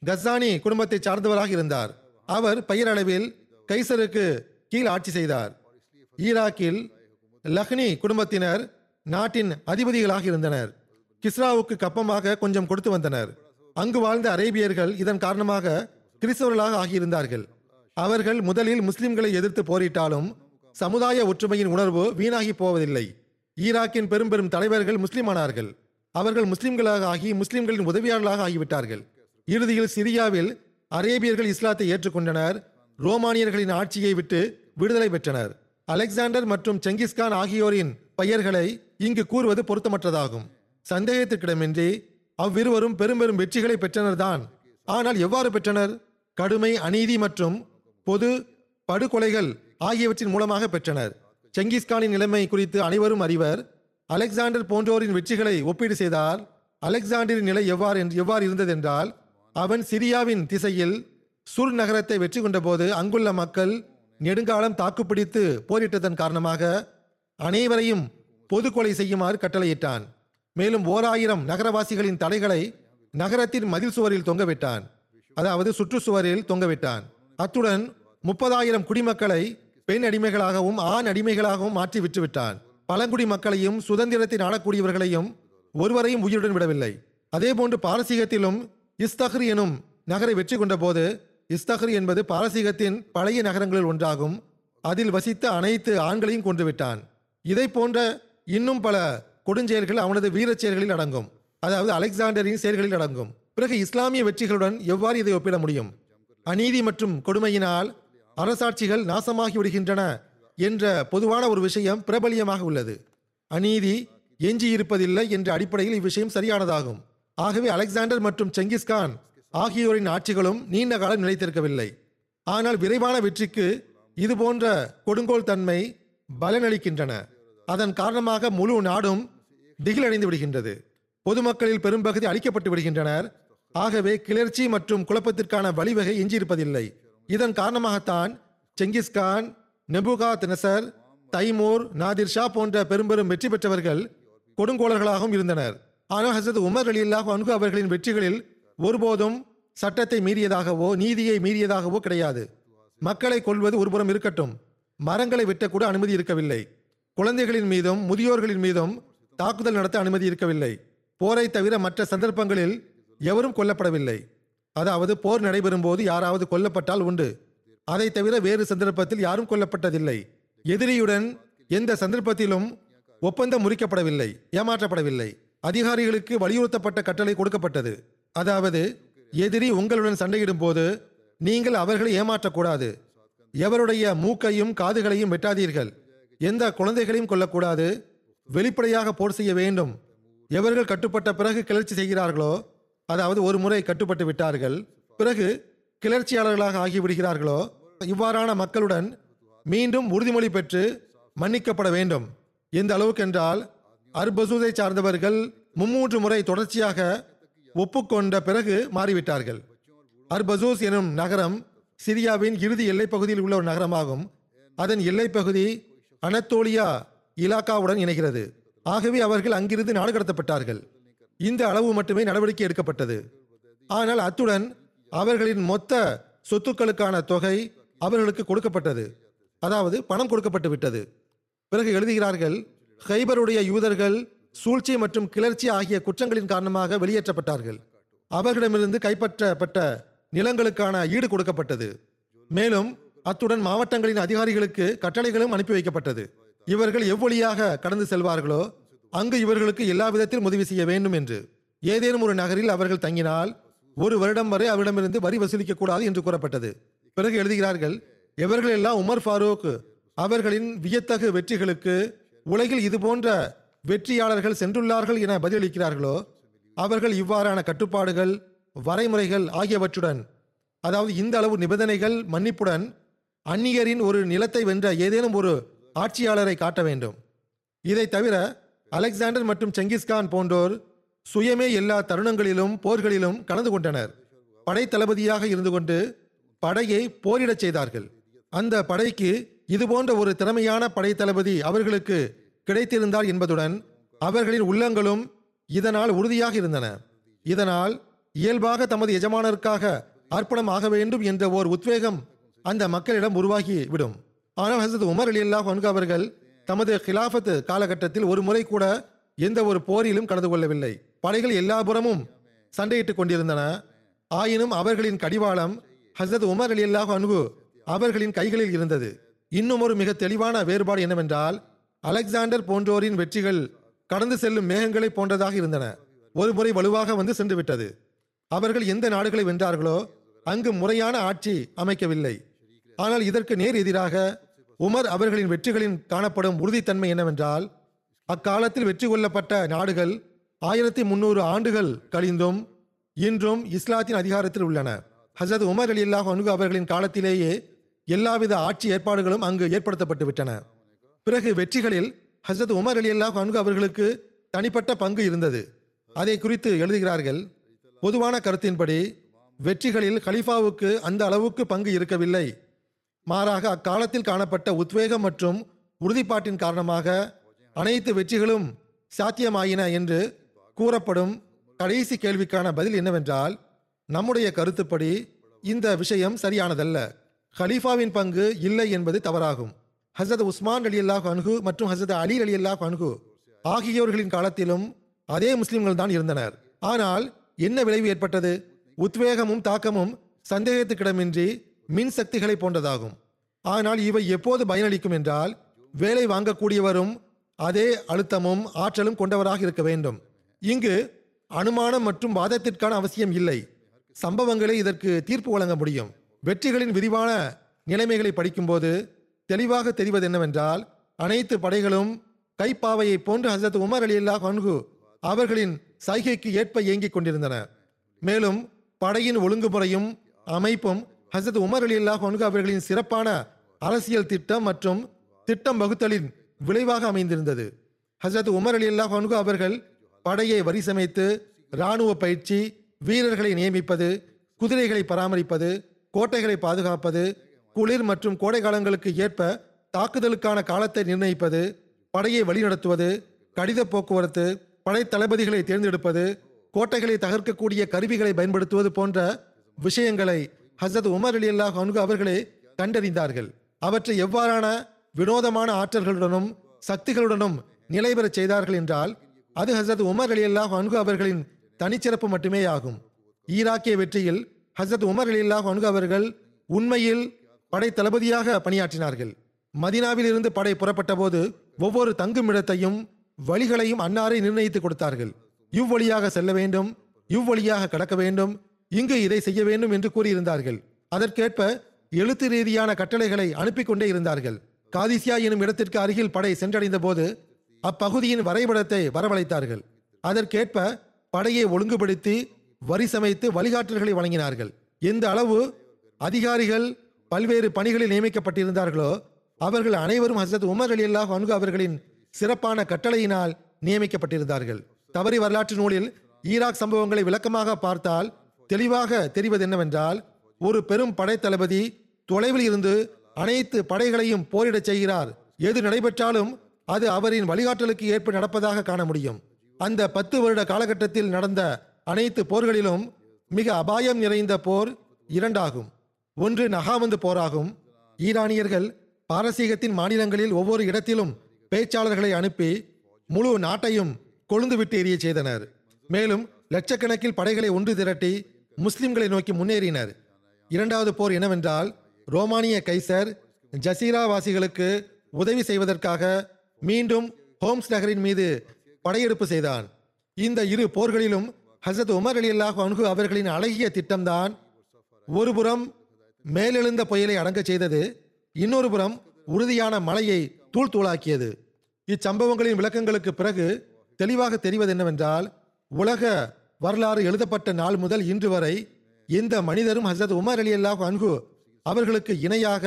கசானி குடும்பத்தை சார்ந்தவராக இருந்தார். அவர் பெயரளவில் கைசருக்கு கீழ் ஆட்சி செய்தார். ஈராக்கில் லக்னி குடும்பத்தினர் நாட்டின் அதிபதிகளாக இருந்தனர். கிஸ்ராவுக்கு கப்பமாக கொஞ்சம் கொடுத்து வந்தனர். அங்கு வாழ்ந்த அரேபியர்கள் இதன் காரணமாக கிறிஸ்தவர்களாக ஆகியிருந்தார்கள். அவர்கள் முதலில் முஸ்லிம்களை எதிர்த்து போரிட்டாலும் சமுதாய ஒற்றுமையின் உணர்வு வீணாகி போவதில்லை. ஈராக்கின் பெரும் பெரும் தலைவர்கள் முஸ்லிமானார்கள். அவர்கள் முஸ்லிம்களாக ஆகி முஸ்லிம்களின் உதவியாளர்களாக ஆகிவிட்டார்கள். இறுதியில் சிரியாவில் அரேபியர்கள் இஸ்லாத்தை ஏற்றுக்கொண்டனர். ரோமானியர்களின் ஆட்சியை விட்டு விடுதலை பெற்றனர். அலெக்சாண்டர் மற்றும் செங்கிஸ்கான் ஆகியோரின் பெயர்களை இங்கு கூறுவது பொருத்தமற்றதாகும். சந்தேகத்திற்கிடமின்றி அவ்விருவரும் பெரும் பெரும் வெற்றிகளை பெற்றனர்தான். ஆனால் எவ்வாறு பெற்றனர்? கடுமை அநீதி மற்றும் பொது படுகொலைகள் ஆகியவற்றின் மூலமாக பெற்றனர். செங்கிஸ்கானின் நிலைமை குறித்து அனைவரும் அறிவர். அலெக்சாண்டர் போன்றோரின் வெற்றிகளை ஒப்பீடு செய்தால் அலெக்சாண்டரின் நிலை எவ்வாறு என்று- எவ்வாறு இருந்ததென்றால் அவன் சிரியாவின் திசையில் சுர் நகரத்தை வெற்றி கொண்டபோது அங்குள்ள மக்கள் நெடுங்காலம் தாக்குப்பிடித்து போரிட்டதன் காரணமாக அனைவரையும் பொது கொலை செய்யுமாறு கட்டளையிட்டான். மேலும் ஓர் ஆயிரம் நகரவாசிகளின் தலைகளை நகரத்தின் மதில் சுவரில் தொங்கவிட்டான். அதாவது சுற்றுச்சுவரில் தொங்கவிட்டான். அத்துடன் முப்பதாயிரம் குடிமக்களை பெண் அடிமைகளாகவும் ஆண் அடிமைகளாகவும் மாற்றி விட்டுவிட்டான். பழங்குடி மக்களையும் சுதந்திரத்தை நாடக்கூடியவர்களையும் ஒருவரையும் உயிருடன் விடவில்லை. அதேபோன்று பாரசீகத்திலும் இஸ்தஹ்ரி எனும் நகரை வெற்றி கொண்டபோது இஸ்தஹ்ரி என்பது பாரசீகத்தின் பழைய நகரங்களில் ஒன்றாகும். அதில் வசித்த அனைத்து ஆண்களையும் கொன்றுவிட்டான். இதை போன்ற இன்னும் பல கொடுஞ்செயல்கள் அவனது வீரச் செயல்களில் அடங்கும். அதாவது அலெக்சாண்டரின் செயல்களில் அடங்கும். பிறகு இஸ்லாமிய வெற்றிகளுடன் எவ்வாறு இதை ஒப்பிட முடியும்? அநீதி மற்றும் கொடுமையினால் அரசாட்சிகள் நாசமாகி விடுகின்றன என்ற பொதுவான ஒரு விஷயம் பிரபலியமாக உள்ளது. அநீதி எஞ்சியிருப்பதில்லை என்ற அடிப்படையில் இவ்விஷயம் சரியானதாகும். ஆகவே அலெக்சாண்டர் மற்றும் செங்கிஸ்கான் ஆகியோரின் ஆட்சிகளும் நீண்ட காலம் நிலைத்திருக்கவில்லை. ஆனால் விரைவான வெற்றிக்கு இது போன்ற கொடுங்கோல் தன்மை பலனளிக்கின்றன. அதன் காரணமாக முழு நாடும் திகிலடைந்து விடுகின்றது. பொதுமக்களில் பெரும்பகுதி அழிக்கப்பட்டு விடுகின்றனர். ஆகவே கிளர்ச்சி மற்றும் குழப்பத்திற்கான வழிவகை எஞ்சியிருப்பதில்லை. இதன் காரணமாகத்தான் Genghis Khan Nebuchadnezzar Timur Nadir Shah போன்ற பெரும்பெரும் வெற்றி பெற்றவர்கள் கொடுங்கோளர்களாகவும் இருந்தனர். ஆனால் ஹசரத் உமர் அலியல்லாஹு அன்கு அவர்களின் வெற்றிகளில் ஒருபோதும் சட்டத்தை மீறியதாகவோ நீதியை மீறியதாகவோ கிடையாது. மக்களை கொல்வது ஒருபுறம் இருக்கட்டும். மரங்களை வெட்டக்கூட அனுமதி இருக்கவில்லை. குழந்தைகளின் மீதும் முதியோர்களின் மீதும் தாக்குதல் நடத்த அனுமதி இருக்கவில்லை. போரை தவிர மற்ற சந்தர்ப்பங்களில் எவரும் கொல்லப்படவில்லை. அதாவது போர் நடைபெறும் போது யாராவது கொல்லப்பட்டால் உண்டு. அதை தவிர வேறு சந்தர்ப்பத்தில் யாரும் கொல்லப்பட்டதில்லை. எதிரியுடன் எந்த சந்தர்ப்பத்திலும் ஒப்பந்தம் முறிக்கப்படவில்லை ஏமாற்றப்படவில்லை. அதிகாரிகளுக்கு வலியுறுத்தப்பட்ட கட்டளை கொடுக்கப்பட்டது. அதாவது எதிரி உங்களுடன் சண்டையிடும் போது நீங்கள் அவர்களை ஏமாற்றக்கூடாது. எவருடைய மூக்கையும் காதுகளையும் வெட்டாதீர்கள். எந்த குழந்தைகளையும் கொல்லக்கூடாது. வெளிப்படையாக போர் செய்ய வேண்டும். எவர்கள் கட்டுப்பட்ட பிறகு கிளர்ச்சி செய்கிறார்களோ அதாவது ஒரு முறை கட்டுப்பட்டு விட்டார்கள். பிறகு கிளர்ச்சியாளர்களாக ஆகிவிடுகிறார்களோ? இவ்வாறான மக்களுடன் மீண்டும் உறுதிமொழி பெற்று மன்னிக்கப்பட வேண்டும். எந்த அளவுக்கு என்றால் அர்பசூதை சார்ந்தவர்கள் மும்மூன்று முறை தொடர்ச்சியாக ஒப்புக்கொண்ட பிறகு மாறிவிட்டார்கள். அர்பசூஸ் எனும் நகரம் சிரியாவின் இறுதி எல்லைப் பகுதியில் உள்ள ஒரு நகரமாகும். அதன் எல்லைப் பகுதி அனத்தோலியா இலாக்காவுடன் இணைகிறது. ஆகவே அவர்கள் அங்கிருந்து நாடு கடத்தப்பட்டார்கள். இந்த அளவு மட்டுமே நடவடிக்கை எடுக்கப்பட்டது. ஆனால் அத்துடன் அவர்களின் மொத்த சொத்துக்களுக்கான தொகை அவர்களுக்கு கொடுக்கப்பட்டது. அதாவது பணம் கொடுக்கப்பட்டு விட்டது. பிறகு எழுதுகிறார்கள் ஹைபருடைய யூதர்கள் சூழ்ச்சி மற்றும் கிளர்ச்சி ஆகிய குற்றங்களின் காரணமாக வெளியேற்றப்பட்டார்கள். அவர்களிடமிருந்து கைப்பற்றப்பட்ட நிலங்களுக்கான ஈடு கொடுக்கப்பட்டது. மேலும் அத்துடன் மாவட்டங்களின் அதிகாரிகளுக்கு கட்டளைகளும் அனுப்பி வைக்கப்பட்டது. இவர்கள் எவ்வழியாக கடந்து செல்வார்களோ அங்கு இவர்களுக்கு எல்லா விதத்திலும் உதவி செய்ய வேண்டும் என்று. ஏதேனும் ஒரு நகரில் அவர்கள் தங்கினால் ஒரு வருடம் வரை அவரிடமிருந்து வரி வசூலிக்க கூடாது என்று கூறப்பட்டது. பிறகு எழுதுகிறார்கள் இவர்கள் எல்லாம் உமர் ஃபாரூக் அவர்களின் வியத்தகு வெற்றிகளுக்கு உலகில் இது போன்ற வெற்றியாளர்கள் சென்றுள்ளார்கள் என பதிலளிக்கிறார்களோ அவர்கள் இவ்வாறான கட்டுப்பாடுகள் வரைமுறைகள் ஆகியவற்றுடன் அதாவது இந்த அளவு நிபந்தனைகள் மன்னிப்புடன் அந்நியரின் ஒரு நிலத்தை வென்ற ஏதேனும் ஒரு ஆட்சியாளரை காட்ட வேண்டும். இதை தவிர அலெக்சாண்டர் மற்றும் செங்கிஸ்கான் போன்றோர் சுயமே எல்லா தருணங்களிலும் போர்களிலும் கலந்து கொண்டனர். படை தளபதியாக இருந்து கொண்டு படையை போரிடச் செய்தார்கள். அந்த படைக்கு இதுபோன்ற ஒரு திறமையான படை தளபதி அவர்களுக்கு கிடைத்திருந்தார் என்பதுடன் அவர்களின் உள்ளங்களும் இதனால் உறுதியாக இருந்தன. இதனால் இயல்பாக தமது எஜமானருக்காக அர்ப்பணம் ஆக வேண்டும் என்ற ஓர் உத்வேகம் அந்த மக்களிடம் உருவாகி விடும் ஆனால் ஹசரத் உமர் அலி அல்லாஹ் அவர்கள் தமது கிலாஃபத் காலகட்டத்தில் ஒரு முறை கூட எந்த ஒரு போரிலும் கலந்து கொள்ளவில்லை. படைகள் எல்லாபுறமும் சண்டையிட்டுக் கொண்டிருந்தன. ஆயினும் அவர்களின் கடிவாளம் ஹசரத் உமர் அலி அல்லாஹ் அன்பு அவர்களின் கைகளில் இருந்தது. இன்னும் ஒரு மிக தெளிவான வேறுபாடு என்னவென்றால் அலெக்சாண்டர் போன்றோரின் வெற்றிகள் கடந்து செல்லும் மேகங்களை போன்றதாக இருந்தன. ஒரு முறை வலுவாக வந்து சென்று விட்டது அவர்கள் எந்த நாடுகளை வென்றார்களோ அங்கு முறையான ஆட்சி அமைக்கவில்லை. ஆனால் இதற்கு நேர் எதிராக உமர் அவர்களின் வெற்றிகளின் காணப்படும் உறுதித்தன்மை என்னவென்றால் அக்காலத்தில் வெற்றி கொள்ளப்பட்ட நாடுகள் ஆயிரத்தி முன்னூறு ஆண்டுகள் கழிந்தும் இன்றும் இஸ்லாத்தின் அதிகாரத்தில் உள்ளன. ஹசரத் உமர் அலி அல்லாஹ் அவர்களின் காலத்திலேயே எல்லாவித ஆட்சி ஏற்பாடுகளும் அங்கு ஏற்படுத்தப்பட்டு விட்டன. பிறகு வெற்றிகளில் ஹசரத் உமர் அலி அல்லாஹ் அனுகு அவர்களுக்கு தனிப்பட்ட பங்கு இருந்தது. அதை குறித்து எழுதுகிறார்கள் பொதுவான கருத்தின்படி வெற்றிகளில் கலிஃபாவுக்கு அந்த அளவுக்கு பங்கு இருக்கவில்லை. மாறாக அக்காலத்தில் காணப்பட்ட உத்வேகம் மற்றும் உறுதிப்பாட்டின் காரணமாக அனைத்து வெற்றிகளும் சாத்தியமாயின என்று கூறப்படும் கடைசி கேள்விக்கான பதில் என்னவென்றால் நம்முடைய கருத்துப்படி இந்த விஷயம் சரியானதல்ல. ஹலீஃபாவின் பங்கு இல்லை என்பது தவறாகும். ஹசரத் உஸ்மான் அலி அல்லாஹ் அன்ஹு மற்றும் ஹசரத் அலி அலி அல்லாஹ் அன்ஹு ஆகியோர்களின் காலத்திலும் அதே முஸ்லிம்கள் தான் இருந்தனர். ஆனால் என்ன விளைவு ஏற்பட்டது? உத்வேகமும் தாக்கமும் சந்தேகத்துக்கிடமின்றி மின் சக்திகளை போன்றதாகும். ஆனால் இவை எப்போது பயனளிக்கும் என்றால் வேலை வாங்கக்கூடியவரும் அதே அழுத்தமும் ஆற்றலும் கொண்டவராக இருக்க வேண்டும். இங்கு அனுமானம் மற்றும் வாதத்திற்கான அவசியம் இல்லை. சம்பவங்களே இதற்கு தீர்ப்பு வழங்க முடியும். வெற்றிகளின் விரிவான நிலைமைகளை படிக்கும்போது தெளிவாக தெரிவது என்னவென்றால் அனைத்து படைகளும் கைப்பாவையை போன்று ஹசரத் உமர் அலி அல்லா அன்ஹு அவர்களின் சைகைக்கு ஏற்ப இயங்கிக் கொண்டிருந்தன. மேலும் படையின் ஒழுங்குமுறையும் அமைப்பும் ஹசரத் உமர் அலி அல்லாஹ் அவர்களின் சிறப்பான அரசியல் திட்டம் மற்றும் திட்டம் வகுத்தலின் விளைவாக அமைந்திருந்தது. ஹசரத் உமர் அலி அல்லாஹ் அவர்கள் படையை வரிசமைத்து இராணுவ பயிற்சி வீரர்களை நியமிப்பது குதிரைகளை பராமரிப்பது கோட்டைகளை பாதுகாப்பது குளிர் மற்றும் கோடை காலங்களுக்கு ஏற்ப தாக்குதலுக்கான காலத்தை நிர்ணயிப்பது படையை வழிநடத்துவது கடித போக்குவரத்து படை தளபதிகளை தேர்ந்தெடுப்பது கோட்டைகளை தகர்க்கக்கூடிய கருவிகளை பயன்படுத்துவது போன்ற விஷயங்களை ஹசரத் உமர் அலி அல்லாஹ் அனுகு அவர்களே கண்டறிந்தார்கள். அவற்றை எவ்வாறான வினோதமான ஆற்றல்களுடனும் சக்திகளுடனும் நிலைபெறச் செய்தார்கள் என்றால் அது ஹசரத் உமர் அலி அல்லாஹ் அன்ஹு அவர்களின் தனிச்சிறப்பு மட்டுமே ஆகும். ஈராக்கிய வெற்றியில் ஹசரத் உமர் அலி அல்லாஹ் அன்ஹு அவர்கள் உண்மையில் படை தளபதியாக பணியாற்றினார்கள். மதினாவில் இருந்து படை புறப்பட்ட போது ஒவ்வொரு தங்குமிடத்தையும் வழிகளையும் அன்னாரை நிர்ணயித்து கொடுத்தார்கள். இவ்வழியாக செல்ல வேண்டும் இவ்வழியாக கடக்க வேண்டும் இங்கு இதை செய்ய வேண்டும் என்று கூறியிருந்தார்கள். அதற்கேற்ப எழுத்து ரீதியான கட்டளைகளை அனுப்பி கொண்டே இருந்தார்கள். காதிசியா எனும் இடத்திற்கு அருகில் படை சென்றடைந்த போது அப்பகுதியின் வரைபடத்தை வரவழைத்தார்கள். அதற்கேற்ப படையை ஒழுங்குபடுத்தி வரி சமைத்து வழிகாட்டல்களை வழங்கினார்கள். எந்த அளவு அதிகாரிகள் பல்வேறு பணிகளில் நியமிக்கப்பட்டிருந்தார்களோ அவர்கள் அனைவரும் ஹசரத் உமர் அலி அல்லாஹ் அன்கு அவர்களின் சிறப்பான கட்டளையினால் நியமிக்கப்பட்டிருந்தார்கள். தவறி வரலாற்று நூலில் ஈராக் சம்பவங்களை விளக்கமாக பார்த்தால் தெளிவாக தெரிவது என்னவென்றால் ஒரு பெரும் படைத்தளபதி தொலைவில் இருந்து அனைத்து படைகளையும் போரிடச் செய்கிறார். எது நடைபெற்றாலும் அது அவரின் வழிகாட்டலுக்கு ஏற்ப நடப்பதாக காண முடியும். அந்த பத்து வருட காலகட்டத்தில் நடந்த அனைத்து போர்களிலும் மிக அபாயம் நிறைந்த போர் இரண்டாகும். ஒன்று நகாவந்து போராகும். ஈரானியர்கள் பாரசீகத்தின் மாநிலங்களில் ஒவ்வொரு இடத்திலும் பேச்சாளர்களை அனுப்பி முழு நாட்டையும் கொழுந்துவிட்டு எரிய செய்தனர். மேலும் லட்சக்கணக்கில் படைகளை ஒன்று திரட்டி முஸ்லிம்களை நோக்கி முன்னேறினர். இரண்டாவது போர் என்னவென்றால் ரோமானிய கைசர் ஜசீரா வாசிகளுக்கு உதவி செய்வதற்காக மீண்டும் ஹோம்ஸ் நகரின் மீது படையெடுப்பு செய்தான். இந்த இரு போர்களிலும் ஹசரத் உமர் அலி அல்லாஹ் அன்ஹு அவர்களின் அழகிய திட்டம்தான் ஒரு புறம் மேலெழுந்த புயலை அடங்கச் செய்தது இன்னொரு புறம் உறுதியான மலையை தூள் தூளாக்கியது. இச்சம்பவங்களின் விளக்கங்களுக்கு பிறகு தெளிவாக தெரிவது என்னவென்றால் உலக வரலாறு எழுதப்பட்ட நாள் முதல் இன்று வரை எந்த மனிதரும் ஹசரத் உமர் அலி அல்லாஹ் அன்ஹு அவர்களுக்கு இணையாக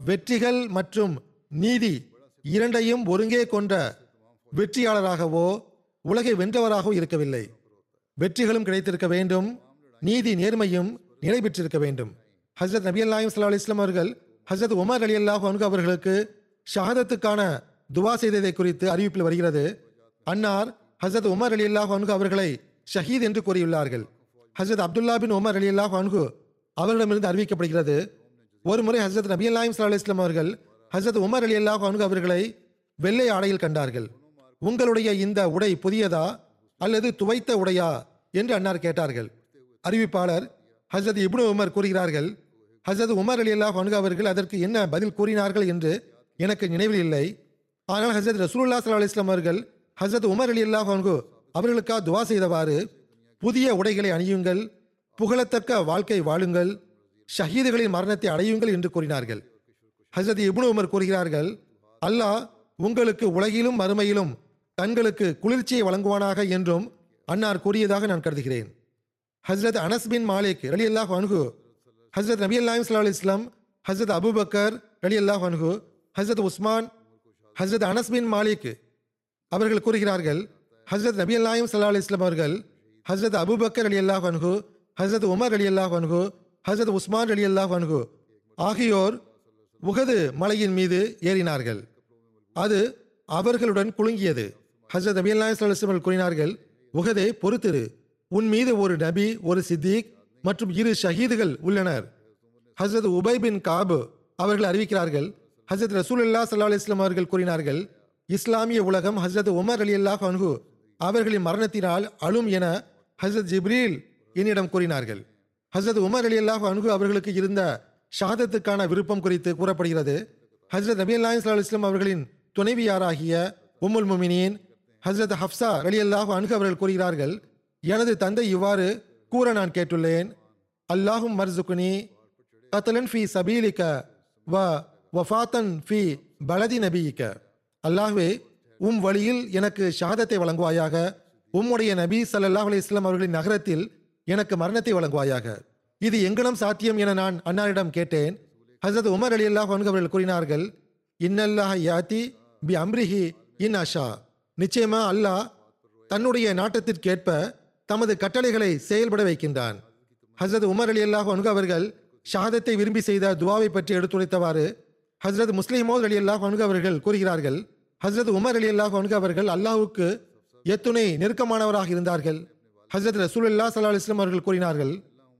வெற்றிகள் மற்றும் நீதி இரண்டையும் ஒருங்கே கொண்ட வெற்றியாளராகவோ உலகை வென்றவராகவோ இருக்கவில்லை. வெற்றிகளும் கிடைத்திருக்க வேண்டும் நீதி நேர்மையும் நிலை பெற்றிருக்க வேண்டும். ஹசரத் நபி அல்லாஹிம் சல்லா இஸ்லாம் அவர்கள் ஹசரத் உமர் அலி அல்லாஹ் அன்கு அவர்களுக்கு ஷஹாதத்துக்கான துவா செய்ததை குறித்து அறிவிப்பில் வருகிறது. அன்னார் ஹசரத் உமர் அலி அல்லாஹ் அன்கு அவர்களை ஷஹீத் என்று கூறியுள்ளார்கள். ஹசரத் அப்துல்லா பின் உமர் அலி அல்லாஹ் அன்கு அவர்களிடமிருந்து அறிவிக்கப்படுகிறது. ஒரு முறை ஹசரத் நபி அல்லாஹிம் சல்லா இஸ்லாம் அவர்கள் ஹசரத் உமர் அலி அல்லாஹ் அன்கு அவர்களை வெள்ளை ஆடையில் கண்டார்கள். உங்களுடைய இந்த உடை புதியதா அல்லது துவைத்த உடையா என்று அன்னார் கேட்டார்கள். அறிவிப்பாளர் ஹசரத் இப்னு உமர் கூறுகிறார்கள் ஹசரத் உமர் அலி அல்லாஹ் அன்கு அவர்கள் அதற்கு என்ன பதில் கூறினார்கள் என்று எனக்கு நினைவில் இல்லை. ஆனால் ஹசரத் ரசூல்லா சல்லா இஸ்லாம் அவர்கள் ஹசரத் உமர் அலி அல்லாஹ் அன்கு அவர்களுக்காக துவா செய்தவாறு புதிய உடைகளை அணியுங்கள் புகழத்தக்க வாழ்க்கை வாழுங்கள் ஷஹீதுகளின் மரணத்தை அடையுங்கள் என்று கூறினார்கள். ஹசரத் இப்னு உமர் கூறுகிறார்கள் அல்லாஹ் உங்களுக்கு உலகிலும் மறுமையிலும் கண்களுக்கு குளிர்ச்சியை வழங்குவானாக என்றும் அன்னார் கூறியதாக நான் கருதுகிறேன். ஹஸ்ரத் அனஸ் பின் மாலிக் ரலி அல்லாஹ் அனுகு ஹஸ்ரத் நபி அல்லாஹிம் சல்லா இஸ்லாம் ஹஸ்ரத் அபுபக்கர் ரலி அல்லாஹ் அனுகு ஹஸ்ரத் உஸ்மான் ஹஸ்ரத் அனஸ் பின் மாலிக் அவர்கள் கூறுகிறார்கள் ஹஸ்ரத் நபி அல்லாயும் சல்லா இஸ்லாம் அவர்கள் ஹஸ்ரத் அபுபக்கர் அலி அல்லாஹ் அன்ஹு ஹஸ்ரத் உமர் அலி அல்லாஹ் அன்ஹு ஹஸ்ரத் உஸ்மான் அலி அல்லாஹ் அன்ஹு ஆகியோர் உகது மலையின் மீது ஏறினார்கள். அது அவர்களுடன் குலுங்கியது. ஹசரத் நபி அல்லாஹ் அவர்கள் கூறினார்கள் உகதை பொறுத்திரு. உன் மீது ஒரு நபி ஒரு சித்திக் மற்றும் இரு ஷஹீதுகள் உள்ளனர். ஹசரத் உபை பின் காபு அவர்கள் அறிவிக்கிறார்கள் ஹசரத் ரசூலுல்லா சல்லா அலிஸ்லாம் அவர்கள் கூறினார்கள் இஸ்லாமிய உலகம் ஹசரத் உமர் அலி அல்லாஹ் அன்ஹு அவர்களின் மரணத்தினால் அழும் என ஹசரத் ஜிப்ரீல் என்னிடம் கூறினார்கள். ஹசரத் உமர் அலி அல்லாஹ் அணுகு அவர்களுக்கு இருந்த ஷாதத்துக்கான விருப்பம் குறித்து கூறப்படுகிறது. ஹசரத் நபி அல்லாஹ் சல்லா இஸ்லாம் அவர்களின் துணைவியாராகிய உம்முல் முமினின் ஹசரத் ஹப்சா அலி அல்லாஹ் அணுகு அவர்கள் கூறுகிறார்கள் எனது தந்தை இவ்வாறு கூற நான் கேட்டுள்ளேன். அல்லாஹும் மர்சுகுனி கத்தலன் ஃபி சபீலிக்க வ வஃபாத்தன் ஃபி பலதி நபியிக்க. அல்லாஹ்வே உம் வழியில் எனக்கு ஷாதத்தை வழங்குவாயாக. உம்முடைய நபி சல்லாஹ் அலைஹி அவர்களின் நகரத்தில் எனக்கு மரணத்தை வழங்குவாயாக. இது எங்கனம் சாத்தியம் என நான் அன்னாரிடம் கேட்டேன். ஹசரத் உமர் அலி அல்லாஹ் அவர்கள் கூறினார்கள் இன்னல்லாஹ் யாத்தி பி அம்ரிஹி இன் அஷா. நிச்சயமா அல்லாஹ் தன்னுடைய நாட்டத்திற்கேற்ப தமது கட்டளைகளை செயல்பட வைக்கின்றான். ஹசரத் உமர் அலி அல்லாஹ் அன்கு அவர்கள் ஷாதத்தை விரும்பி செய்த துவாவை பற்றி எடுத்துரைத்தவாறு ஹசரத் முஸ்லிமோத் அலி அல்லாஹ் அன்கு அவர்கள் கூறுகிறார்கள் ஹசரத் உமர் அலி அல்லாஹ் அவர்கள் அல்லாஹுக்கு எத்துணை நெருக்கமானவராக இருந்தார்கள். ஹசரத் ரசூலுல்லா சல்லா இஸ்லாம் அவர்கள் கூறினார்கள்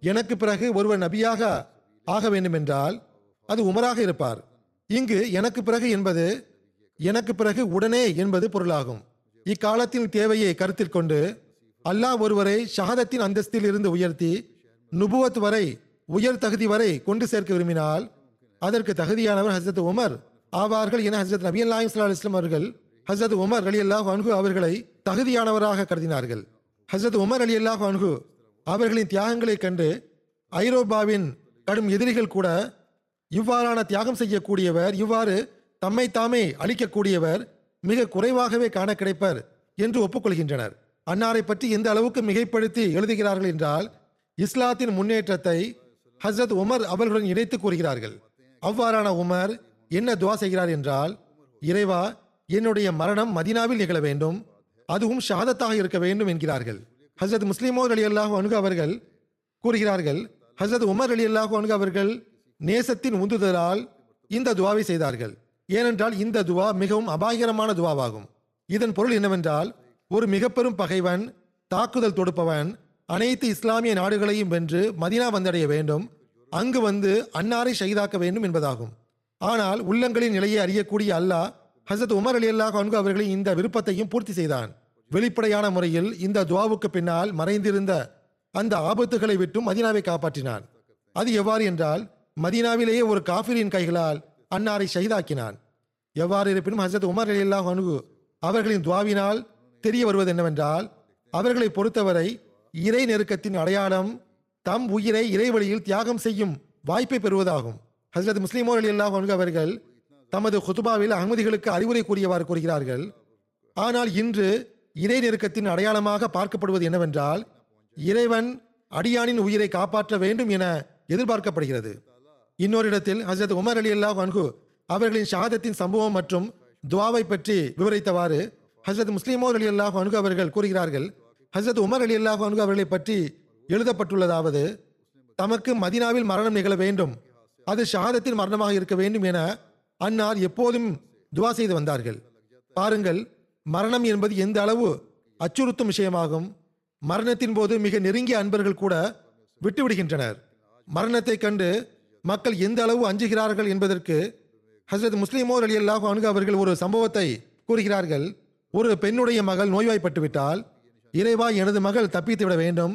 எனக்கு பிறகு ஒருவர் நபியாக ஆக வேண்டும் என்றால் அது உமராக இருப்பார். இங்கு எனக்கு பிறகு என்பது எனக்கு பிறகு உடனே என்பது பொருளாகும். இக்காலத்தின் தேவையை கருத்தில் கொண்டு அல்லாஹ் ஒருவரை ஷஹாதத்தின் அந்தஸ்தில் இருந்து உயர்த்தி நுபுவத் வரை உயர் தகுதி வரை கொண்டு சேர்க்க விரும்பினால் அதற்கு தகுதியானவர் ஹசரத் உமர் ஆவார்கள் என ஹசரத் நபி அல்லாஹிம் சல்லா இஸ்லாம் அவர்கள் ஹசரத் உமர் அலி அல்லாஹ் அன்ஹு அவர்களை தகுதியானவராக கருதினார்கள். ஹசரத் உமர் அலி அல்லாஹ் அன்ஹு அவர்களின் தியாகங்களைக் கண்டு ஐரோப்பாவின் கடும் எதிரிகள் கூட இவ்வாறான தியாகம் செய்யக்கூடியவர் இவ்வாறு தம்மை தாமே அழிக்கக்கூடியவர் மிக குறைவாகவே காண கிடைப்பர் என்று ஒப்புக்கொள்கின்றனர். அன்னாரை பற்றி எந்த அளவுக்கு மிகைப்படுத்தி எழுதுகிறார்கள் என்றால் இஸ்லாத்தின் முன்னேற்றத்தை ஹஸ்ரத் உமர் அவர்களுடன் இணைத்து கூறுகிறார்கள். அவ்வாறான உமர் என்ன துவா செய்கிறார் என்றால் இறைவா என்னுடைய மரணம் மதினாவில் நிகழ வேண்டும். அதுவும் ஷாதத்தாக இருக்க வேண்டும் என்கிறார்கள். ஹசரத் முஸ்லிமோர் அலி அல்லாஹ் அணுகு அவர்கள் கூறுகிறார்கள் ஹசரத் உமர் அலி அல்லாஹ் அணுகு அவர்கள் நேசத்தின் உந்துதலால் இந்த துவாவை செய்தார்கள். ஏனென்றால் இந்த துவா மிகவும் அபாயகரமான துவாவாகும். இதன் பொருள் என்னவென்றால் ஒரு மிக பெரும் பகைவன் தாக்குதல் தொடுப்பவன் அனைத்து இஸ்லாமிய நாடுகளையும் வென்று மதினா வந்தடைய வேண்டும். அங்கு வந்து அன்னாரை ஷஹீதாக்க வேண்டும் என்பதாகும். ஆனால் உள்ளங்களின் நிலையை அறியக்கூடிய அல்லாஹ் ஹசரத் உமர் அலி அல்லாஹ் அன்கு அவர்களின் இந்த விருப்பத்தையும் பூர்த்தி செய்தான். வெளிப்படையான முறையில் இந்த துவாவுக்கு பின்னால் மறைந்திருந்த அந்த ஆபத்துகளை விட்டும் மதினாவை காப்பாற்றினான். அது எவ்வாறு என்றால் மதீனாவிலேயே ஒரு காஃபிரின் கைகளால் அன்னாரை ஷைதாக்கினான் எவ்வாறு இருப்பினும் ஹசரத் உமர் அலி அல்லாஹ் அனுகு அவர்களின் துவாவினால் தெரிய வருவது என்னவென்றால் அவர்களை பொறுத்தவரை இறை நெருக்கத்தின் அடையாளம் தம் உயிரை இறைவழியில் தியாகம் செய்யும் வாய்ப்பை பெறுவதாகும். ஹசரத் முஸ்லிமோர் அலி அல்லாஹ் அவர்கள் தமது குத்துபாவில் அகமதிகளுக்கு அறிவுரை கூறியவாறு கூறுகிறார்கள். ஆனால் இன்று இறை நெருக்கத்தின் அடையாளமாக பார்க்கப்படுவது என்னவென்றால் இறைவன் அடியானின் உயிரை காப்பாற்ற வேண்டும் என எதிர்பார்க்கப்படுகிறது. இன்னொரு இடத்தில் ஹசரத் உமர் அலி அல்லாஹ் அன்ஹு அவர்களின் ஷஹாதத்தின் சம்பவம் மற்றும் துவாவை பற்றி விவரித்தவாறு ஹசரத் முஸ்லிமோர் அலி அல்லாஹ் அன்ஹு அவர்கள் கூறுகிறார்கள். ஹசரத் உமர் அலி அல்லாஹ் அனுகு அவர்களை பற்றி எழுதப்பட்டுள்ளதாவது தமக்கு மதினாவில் மரணம் நிகழ வேண்டும். அது ஷஹாதத்தின் மரணமாக இருக்க வேண்டும் என அன்னார் எப்போதும் துவா செய்து வந்தார்கள். பாருங்கள் மரணம் என்பது எந்த அளவு அச்சுறுத்தும் விஷயமாகும். மரணத்தின் போது மிக நெருங்கிய அன்பர்கள் கூட விட்டுவிடுகின்றனர். மரணத்தை கண்டு மக்கள் எந்த அளவு அஞ்சுகிறார்கள் என்பதற்கு ஹசரத் முஸ்லிமோர் அலி அல்லாஹ் அவர்கள் ஒரு சம்பவத்தை கூறுகிறார்கள். ஒரு பெண்ணுடைய மகள் நோய்வாய்ப்பட்டு விட்டால் இறைவா எனது மகள் தப்பித்து விட வேண்டும்.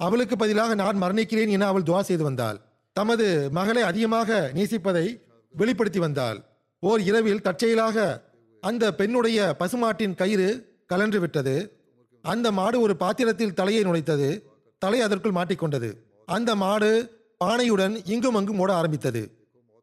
அவளுக்கு பதிலாக நான் மரணிக்கிறேன் என அவள் துவா செய்து வந்தாள். தமது மகளை அதிகமாக நேசிப்பதை வெளிப்படுத்தி வந்தாள். ஓர் இரவில் தற்செயலாக அந்த பெண்ணுடைய பசுமாட்டின் கயிறு கலன்று விட்டது. அந்த மாடு ஒரு பாத்திரத்தில் தலையை நுழைத்தது. தலை அதற்குள் மாட்டிக்கொண்டது. அந்த மாடு பானையுடன் இங்கும் அங்கும் ஓட ஆரம்பித்தது.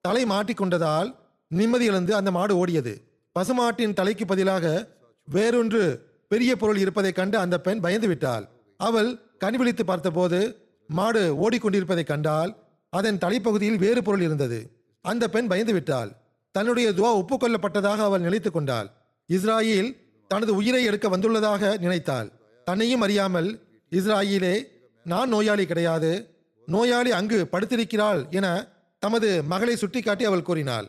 தலை மாட்டிக்கொண்டதால் நிம்மதி இழந்து அந்த மாடு ஓடியது. பசுமாட்டின் தலைக்கு பதிலாக வேறொன்று பெரிய பொருள் இருப்பதைக் கண்டு அந்த பெண் பயந்து விட்டாள். அவள் கண்விழித்து பார்த்தபோது மாடு ஓடிக்கொண்டிருப்பதைக் கண்டால் அதன் தலைப்பகுதியில் வேறு பொருள் இருந்தது. அந்த பெண் பயந்து விட்டாள் தன்னுடைய துவா ஒப்புக்கொள்ளப்பட்டதாக அவள் நினைத்து கொண்டாள். இஸ்ராயில் தனது உயிரை எடுக்க வந்துள்ளதாக நினைத்தாள். தன்னையும் அறியாமல் இஸ்ராயிலே நான் நோயாளி கிடையாது. நோயாளி அங்கு படுத்திருக்கிறாள் என தமது மகளை சுட்டிக்காட்டி அவள் கூறினாள்.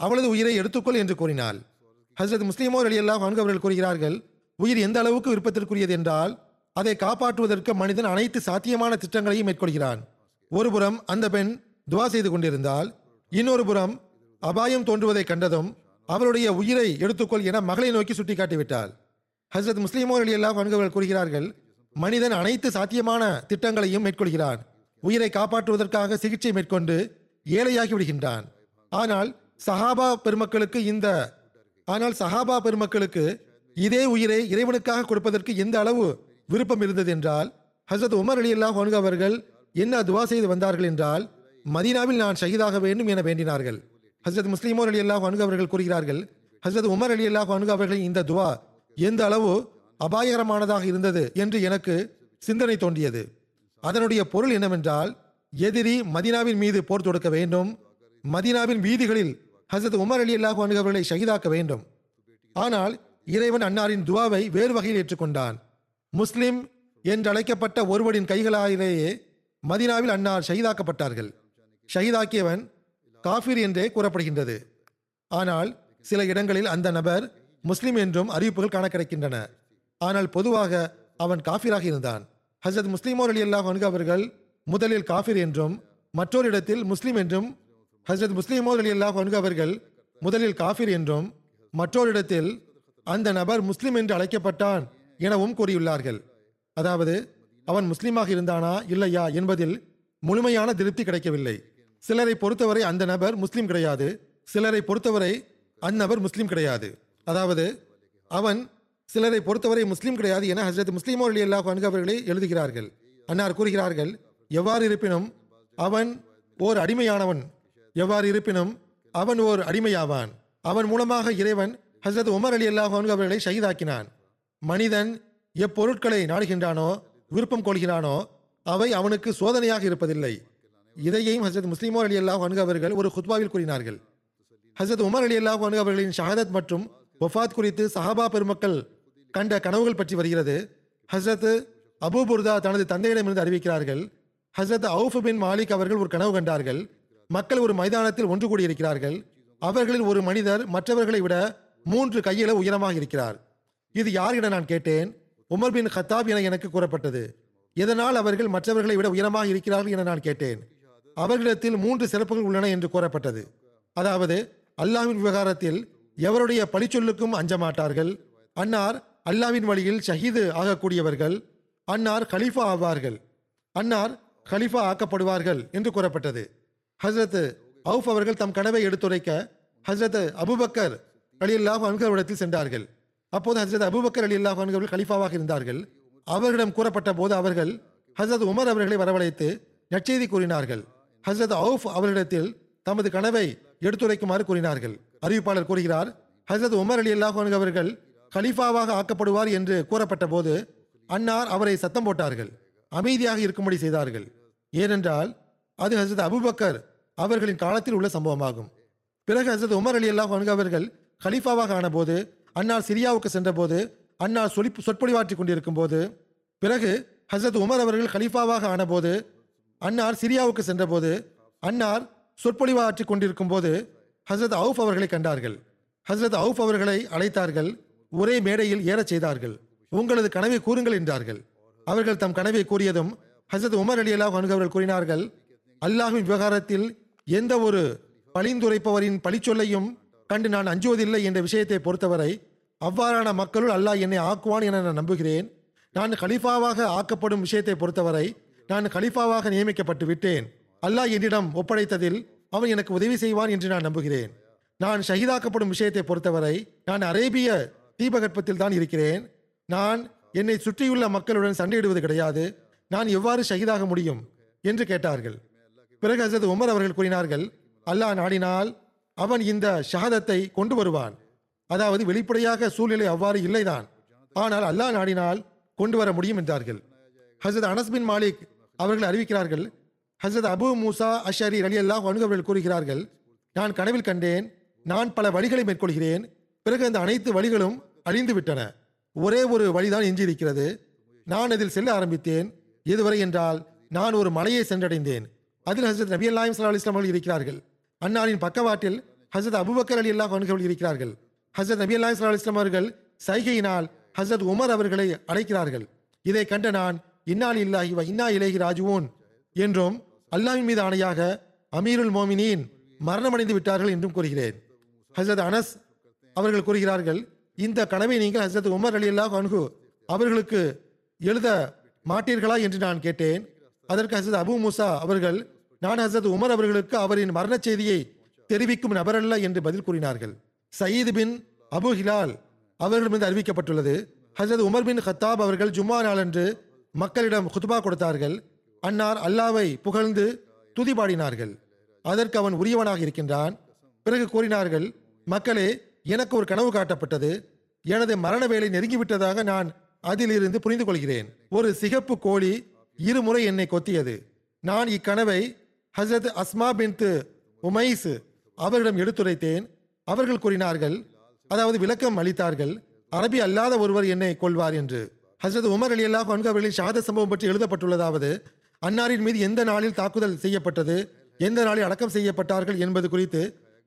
அவளது உயிரை எடுத்துக்கொள் என்று கூறினாள். ஹசரத் முஸ்லீமோர் அலியல்லாஹ் அன்கு அவர்கள் கூறுகிறார்கள் உயிர் எந்த அளவுக்கு விருப்பத்திற்குரியது என்றால் அதை காப்பாற்றுவதற்கு மனிதன் அனைத்து சாத்தியமான திட்டங்களையும் மேற்கொள்கிறான். ஒருபுறம் அந்த பெண் துவா செய்து கொண்டிருந்தால் இன்னொரு புறம் அபாயம் தோன்றுவதை கண்டதும் அவளுடைய உயிரை எடுத்துக்கொள் என மகளை நோக்கி சுட்டிக்காட்டிவிட்டாள். ஹசரத் முஸ்லிமோ அலியல்லாஹ் அவர்கள் கூறுகிறார்கள் மனிதன் அனைத்து சாத்தியமான திட்டங்களையும் மேற்கொள்கிறான். உயிரை காப்பாற்றுவதற்காக சிகிச்சை மேற்கொண்டு ஏழையாகி விடுகின்றான். ஆனால் சஹாபா பெருமக்களுக்கு இந்த ஆனால் சஹாபா பெருமக்களுக்கு இதே உயிரை இறைவனுக்காக கொடுப்பதற்கு எந்த அளவு விருப்பம் இருந்தது என்றால் ஹசரத் உமர் அலி அல்லாஹ் அவர்கள் என்ன துவா செய்து வந்தார்கள் என்றால் மதீனாவில் நான் ஷஹீதாக வேண்டும் என வேண்டினார்கள். ஹசரத் முஸ்லிமோர் அலி அல்லாஹ் அவர்கள் கூறுகிறார்கள் ஹசரத் உமர் அலி அல்லாஹ் அவர்களின் இந்த துவா எந்த அளவு அபாயகரமானதாக இருந்தது என்று எனக்கு சிந்தனை தோன்றியது. அதனுடைய பொருள் என்னவென்றால் எதிரி மதீனாவின் மீது போர் தொடுக்க வேண்டும். மதீனாவின் வீதிகளில் ஹசரத் உமர் அலி அல்லாஹ் அவர்களை ஷஹீதாக்க வேண்டும். ஆனால் இறைவன் அன்னாரின் துவாவை வேறு வகையில் ஏற்றுக்கொண்டான். முஸ்லிம் என்றழைக்கப்பட்ட ஒருவரின் கைகளாலேயே மதினாவில் அன்னார் ஷஹீதாக்கப்பட்டார்கள். ஷஹீதாக்கியவன் காஃபிர் என்றே கூறப்படுகின்றது. ஆனால் சில இடங்களில் அந்த நபர் முஸ்லிம் என்றும் அறிவிப்புகள் காண கிடைக்கின்றன ஆனால் பொதுவாக அவன் காஃபிராக இருந்தான். ஹசரத் முஸ்லிமோர் அலி அல்லாஹ் அவர்கள் முதலில் காஃபிர் என்றும் மற்றொரு இடத்தில் முஸ்லிம் என்றும் ஹசரத் முஸ்லிமோர் அலி அல்லாஹ் அவர்கள் முதலில் காஃபிர் என்றும் மற்றொரு இடத்தில் அந்த நபர் முஸ்லிம் என்று அழைக்கப்பட்டான் எனவும் கூறியுள்ளார்கள். அதாவது அவன் முஸ்லீமாக இருந்தானா? இல்லையா என்பதில் முழுமையான திருப்தி கிடைக்கவில்லை. சிலரை பொறுத்தவரை அந்த நபர் முஸ்லீம் கிடையாது. சிலரை பொறுத்தவரை அந்நபர் முஸ்லீம் கிடையாது. அதாவது அவன் சிலரை பொறுத்தவரை முஸ்லீம் கிடையாது என ஹசரத் முஸ்லீமோ அலி அல்லாஹ் அவர்களே எழுதுகிறார்கள். அன்னார் கூறுகிறார்கள் எவ்வாறு இருப்பினும் அவன் ஓர் அடிமையானவன்? எவ்வாறு இருப்பினும் அவன் ஓர் அடிமையாவான்? அவன் மூலமாக இறைவன் ஹசரத் உமர் அலி அல்லாஹ் அவர்களை ஷகிதாக்கினான் மனிதன் எப்பொருட்களை நாடுகின்றானோ விருப்பம் கொள்கிறானோ அவை அவனுக்கு சோதனையாக இருப்பதில்லை. இதையும் ஹசரத் முஸ்லிமோர் அலி அல்லாஹ் அவர்கள் ஒரு ஹுத்பாவில் கூறினார்கள். ஹசரத் உமர் அலி அல்லாஹ் அவர்களின் ஷஹாதத் மற்றும் ஒஃபாத் குறித்து சஹாபா பெருமக்கள் கண்ட கனவுகள் பற்றி வருகிறது. ஹசரத் அபூ புர்தா தனது தந்தையிடமிருந்து அறிவிக்கிறார்கள். ஹசரத் அவுஃப் பின் மாலிக் அவர்கள் ஒரு கனவு கண்டார்கள். மக்கள் ஒரு மைதானத்தில் ஒன்று கூடியிருக்கிறார்கள். அவர்களில் ஒரு மனிதர் மற்றவர்களை விட மூன்று கையில உயரமாக இருக்கிறார். இது யார் என நான் கேட்டேன்? உமர் பின் ஹத்தாப் என எனக்கு கூறப்பட்டது. இதனால் அவர்கள் மற்றவர்களை விட உயரமாக இருக்கிறார்கள் என நான் கேட்டேன். அவர்களிடத்தில் மூன்று சிறப்புகள் உள்ளன என்று கூறப்பட்டது. அதாவது அல்லாவின் விவகாரத்தில் எவருடைய பழிச்சொல்லுக்கும் அஞ்ச மாட்டார்கள் அன்னார் அல்லாவின் வழியில் ஷஹீது ஆகக்கூடியவர்கள். அன்னார் கலீஃபா ஆவார்கள். அன்னார் கலீஃபா ஆக்கப்படுவார்கள் என்று கூறப்பட்டது. ஹஸ்ரத் அவுஃப் அவர்கள் தம் கனவை எடுத்துரைக்க ஹஸ்ரத் அபுபக்கர் அலியல்லாஹ் அல்லாஹ் சென்றார்கள். அப்போது ஹசரத் அபுபக்கர் அலி அல்லாஹ் அன்கர்கள் இருந்தார்கள். அவர்களிடம் கூறப்பட்ட போது அவர்கள் ஹஸ்ரத் உமர் அவர்களை வரவழைத்து நற்செய்தி கூறினார்கள். ஹஸ்ரத் அவுஃப் அவர்களிடத்தில் தமது கனவை எடுத்துரைக்குமாறு கூறினார்கள். அறிவிப்பாளர் கூறுகிறார் ஹஸ்ரத் உமர் அலி அல்லாஹ் அவர்கள் கலீஃபாவாக ஆக்கப்படுவார் என்று கூறப்பட்ட போது அன்னார் அவரை சத்தம் போட்டார்கள். அமைதியாக இருக்கும்படி செய்தார்கள். ஏனென்றால் அது ஹசரத் அபுபக்கர் அவர்களின் காலத்தில் உள்ள சம்பவமாகும். பிறகு ஹசரத் உமர் அலி அல்லாஹ் அவர்கள் கலீஃபாவாக ஆனபோது அன்னார் சிரியாவுக்கு சென்றபோது அன்னார் சொலி சொற்பொழிவாற்றி கொண்டிருக்கும் போது பிறகு ஹசரத் உமர் அவர்கள் கலீஃபாவாக ஆனபோது அன்னார் சிரியாவுக்கு சென்றபோது அன்னார் சொற்பொழிவாற்றி கொண்டிருக்கும் போது ஹசரத் அவுஃப் அவர்களை கண்டார்கள். ஹசரத் அவுஃப் அவர்களை அழைத்தார்கள் ஒரே மேடையில் ஏறச் செய்தார்கள். உங்களது கனவை கூறுங்கள் என்றார்கள். அவர்கள் தம் கனவை கூறியதும் ஹசரத் உமர் அலி அல்லாஹ் அவர்கள் கூறினார்கள் அல்லாஹின் விவகாரத்தில் எந்த ஒரு பழிந்துரைப்பவரின் பழிச்சொல்லையும் கண்டு நான் அஞ்சுவதில்லை என்ற விஷயத்தை பொறுத்தவரை அவ்வாறான மக்களுள் அல்லாஹ் என்னை ஆக்குவான் என நான் நம்புகிறேன். நான் கலிஃபாவாக ஆக்கப்படும் விஷயத்தை பொறுத்தவரை நான் கலிஃபாவாக நியமிக்கப்பட்டு விட்டேன். அல்லாஹ் என்னிடம் ஒப்படைத்ததில் அவன் எனக்கு உதவி செய்வான் என்று நான் நம்புகிறேன். நான் ஷஹீதாக்கப்படும் விஷயத்தை பொறுத்தவரை நான் அரேபிய தீபகற்பத்தில் தான் இருக்கிறேன். நான் என்னை சுற்றியுள்ள மக்களுடன் சண்டையிடுவது கிடையாது. நான் எவ்வாறு ஷஹீதாக முடியும்? என்று கேட்டார்கள். பிறகு ஹசரத் உமர் அவர்கள் கூறினார்கள் அல்லாஹ் நாடினால் அவன் இந்த ஷஹாதத்தை கொண்டு வருவான். அதாவது வெளிப்படையாக சூழ்நிலை அவ்வாறு இல்லைதான். ஆனால் அல்லாஹ் நாடினால் கொண்டு வர முடியும் என்றார்கள். ஹசரத் அனஸ் பின் மாலிக் அவர்கள் அறிவிக்கிறார்கள் ஹசரத் அபு மூசா அஷரி அலி அல்லாஹ் அவர்கள் கூறுகிறார்கள் நான் கனவில் கண்டேன் நான் பல வழிகளை மேற்கொள்கிறேன் பிறகு அந்த அனைத்து வழிகளும் அழிந்து விட்டன. ஒரே ஒரு வழிதான் எஞ்சியிருக்கிறது. நான் அதில் செல்ல ஆரம்பித்தேன். எதுவரை என்றால் நான் ஒரு மலையை சென்றடைந்தேன். அதில் ஹசரத் நபி அல்லாஹிம் சல்லா அலிஸ்லாம் அவர்கள் இருக்கிறார்கள். அன்னாரின் பக்கவாட்டில் ஹசரத் அபுபக்கர் அலி அல்லாஹ் அவர்கள் இருக்கிறார்கள். ஹசரத் நபி அல்லாஹிம் இஸ்லா அலிஸ்லாம் அவர்கள் சைகையினால் ஹசரத் உமர் அவர்களை அழைக்கிறார்கள். இதை கண்ட நான் இன்னால் இல்லாஹி வ இன்னா இலேஹி ராஜுவோன் என்றும் அல்லாஹின் மீது ஆணையாக அமீருல் மோமினின் மரணமடைந்து விட்டார்கள் என்றும் கூறுகிறேன். ஹசரத் அனஸ் அவர்கள் கூறுகிறார்கள் இந்த கனவை நீங்கள் ஹசரத் உமர் அலி அல்லாஹ் அன்ஹு அவர்களுக்கு எழுத மாட்டீர்களா? என்று நான் கேட்டேன். அதற்கு ஹசரத் அபு மூசா அவர்கள் நான் ஹசரத் உமர் அவர்களுக்கு அவரின் மரணச் செய்தியை தெரிவிக்கும் நபரல்ல என்று பதில் கூறினார்கள். சயீத் பின் அபு ஹிலால் அவர்களிடமிருந்து அறிவிக்கப்பட்டுள்ளது. ஹசரத் உமர் பின் ஹத்தாப் அவர்கள் ஜும்மா நாளன்று மக்களிடம் குத்பா கொடுத்தார்கள். அன்னார் அல்லாவை புகழ்ந்து துதிபாடினார்கள் அதற்கு அவன் உரியவனாக இருக்கின்றான். பிறகு கூறினார்கள் மக்களே எனக்கு ஒரு கனவு காட்டப்பட்டது. எனது மரண வேலை நெருங்கிவிட்டதாக நான் அதிலிருந்து புரிந்து கொள்கிறேன் ஒரு சிகப்பு கோழி இருமுறை என்னை கொத்தியது. நான் இக்கனவை ஹசரத் அஸ்மா பின்த் உமைஸ் அவர்களிடம் எடுத்துரைத்தேன். அவர்கள் கூறினார்கள் அதாவது விளக்கம் அளித்தார்கள் அரபி அல்லாத ஒருவர் என்னை கொள்வார் என்று. ஹசரத் உமர் அலி அல்லாஹ் அவர்களின் ஷாத சம்பவம் பற்றி எழுதப்பட்டுள்ளதாவது அன்னாரின் மீது எந்த நாளில் தாக்குதல் செய்யப்பட்டது எந்த நாளில் அடக்கம் செய்யப்பட்டார்கள் என்பது குறித்து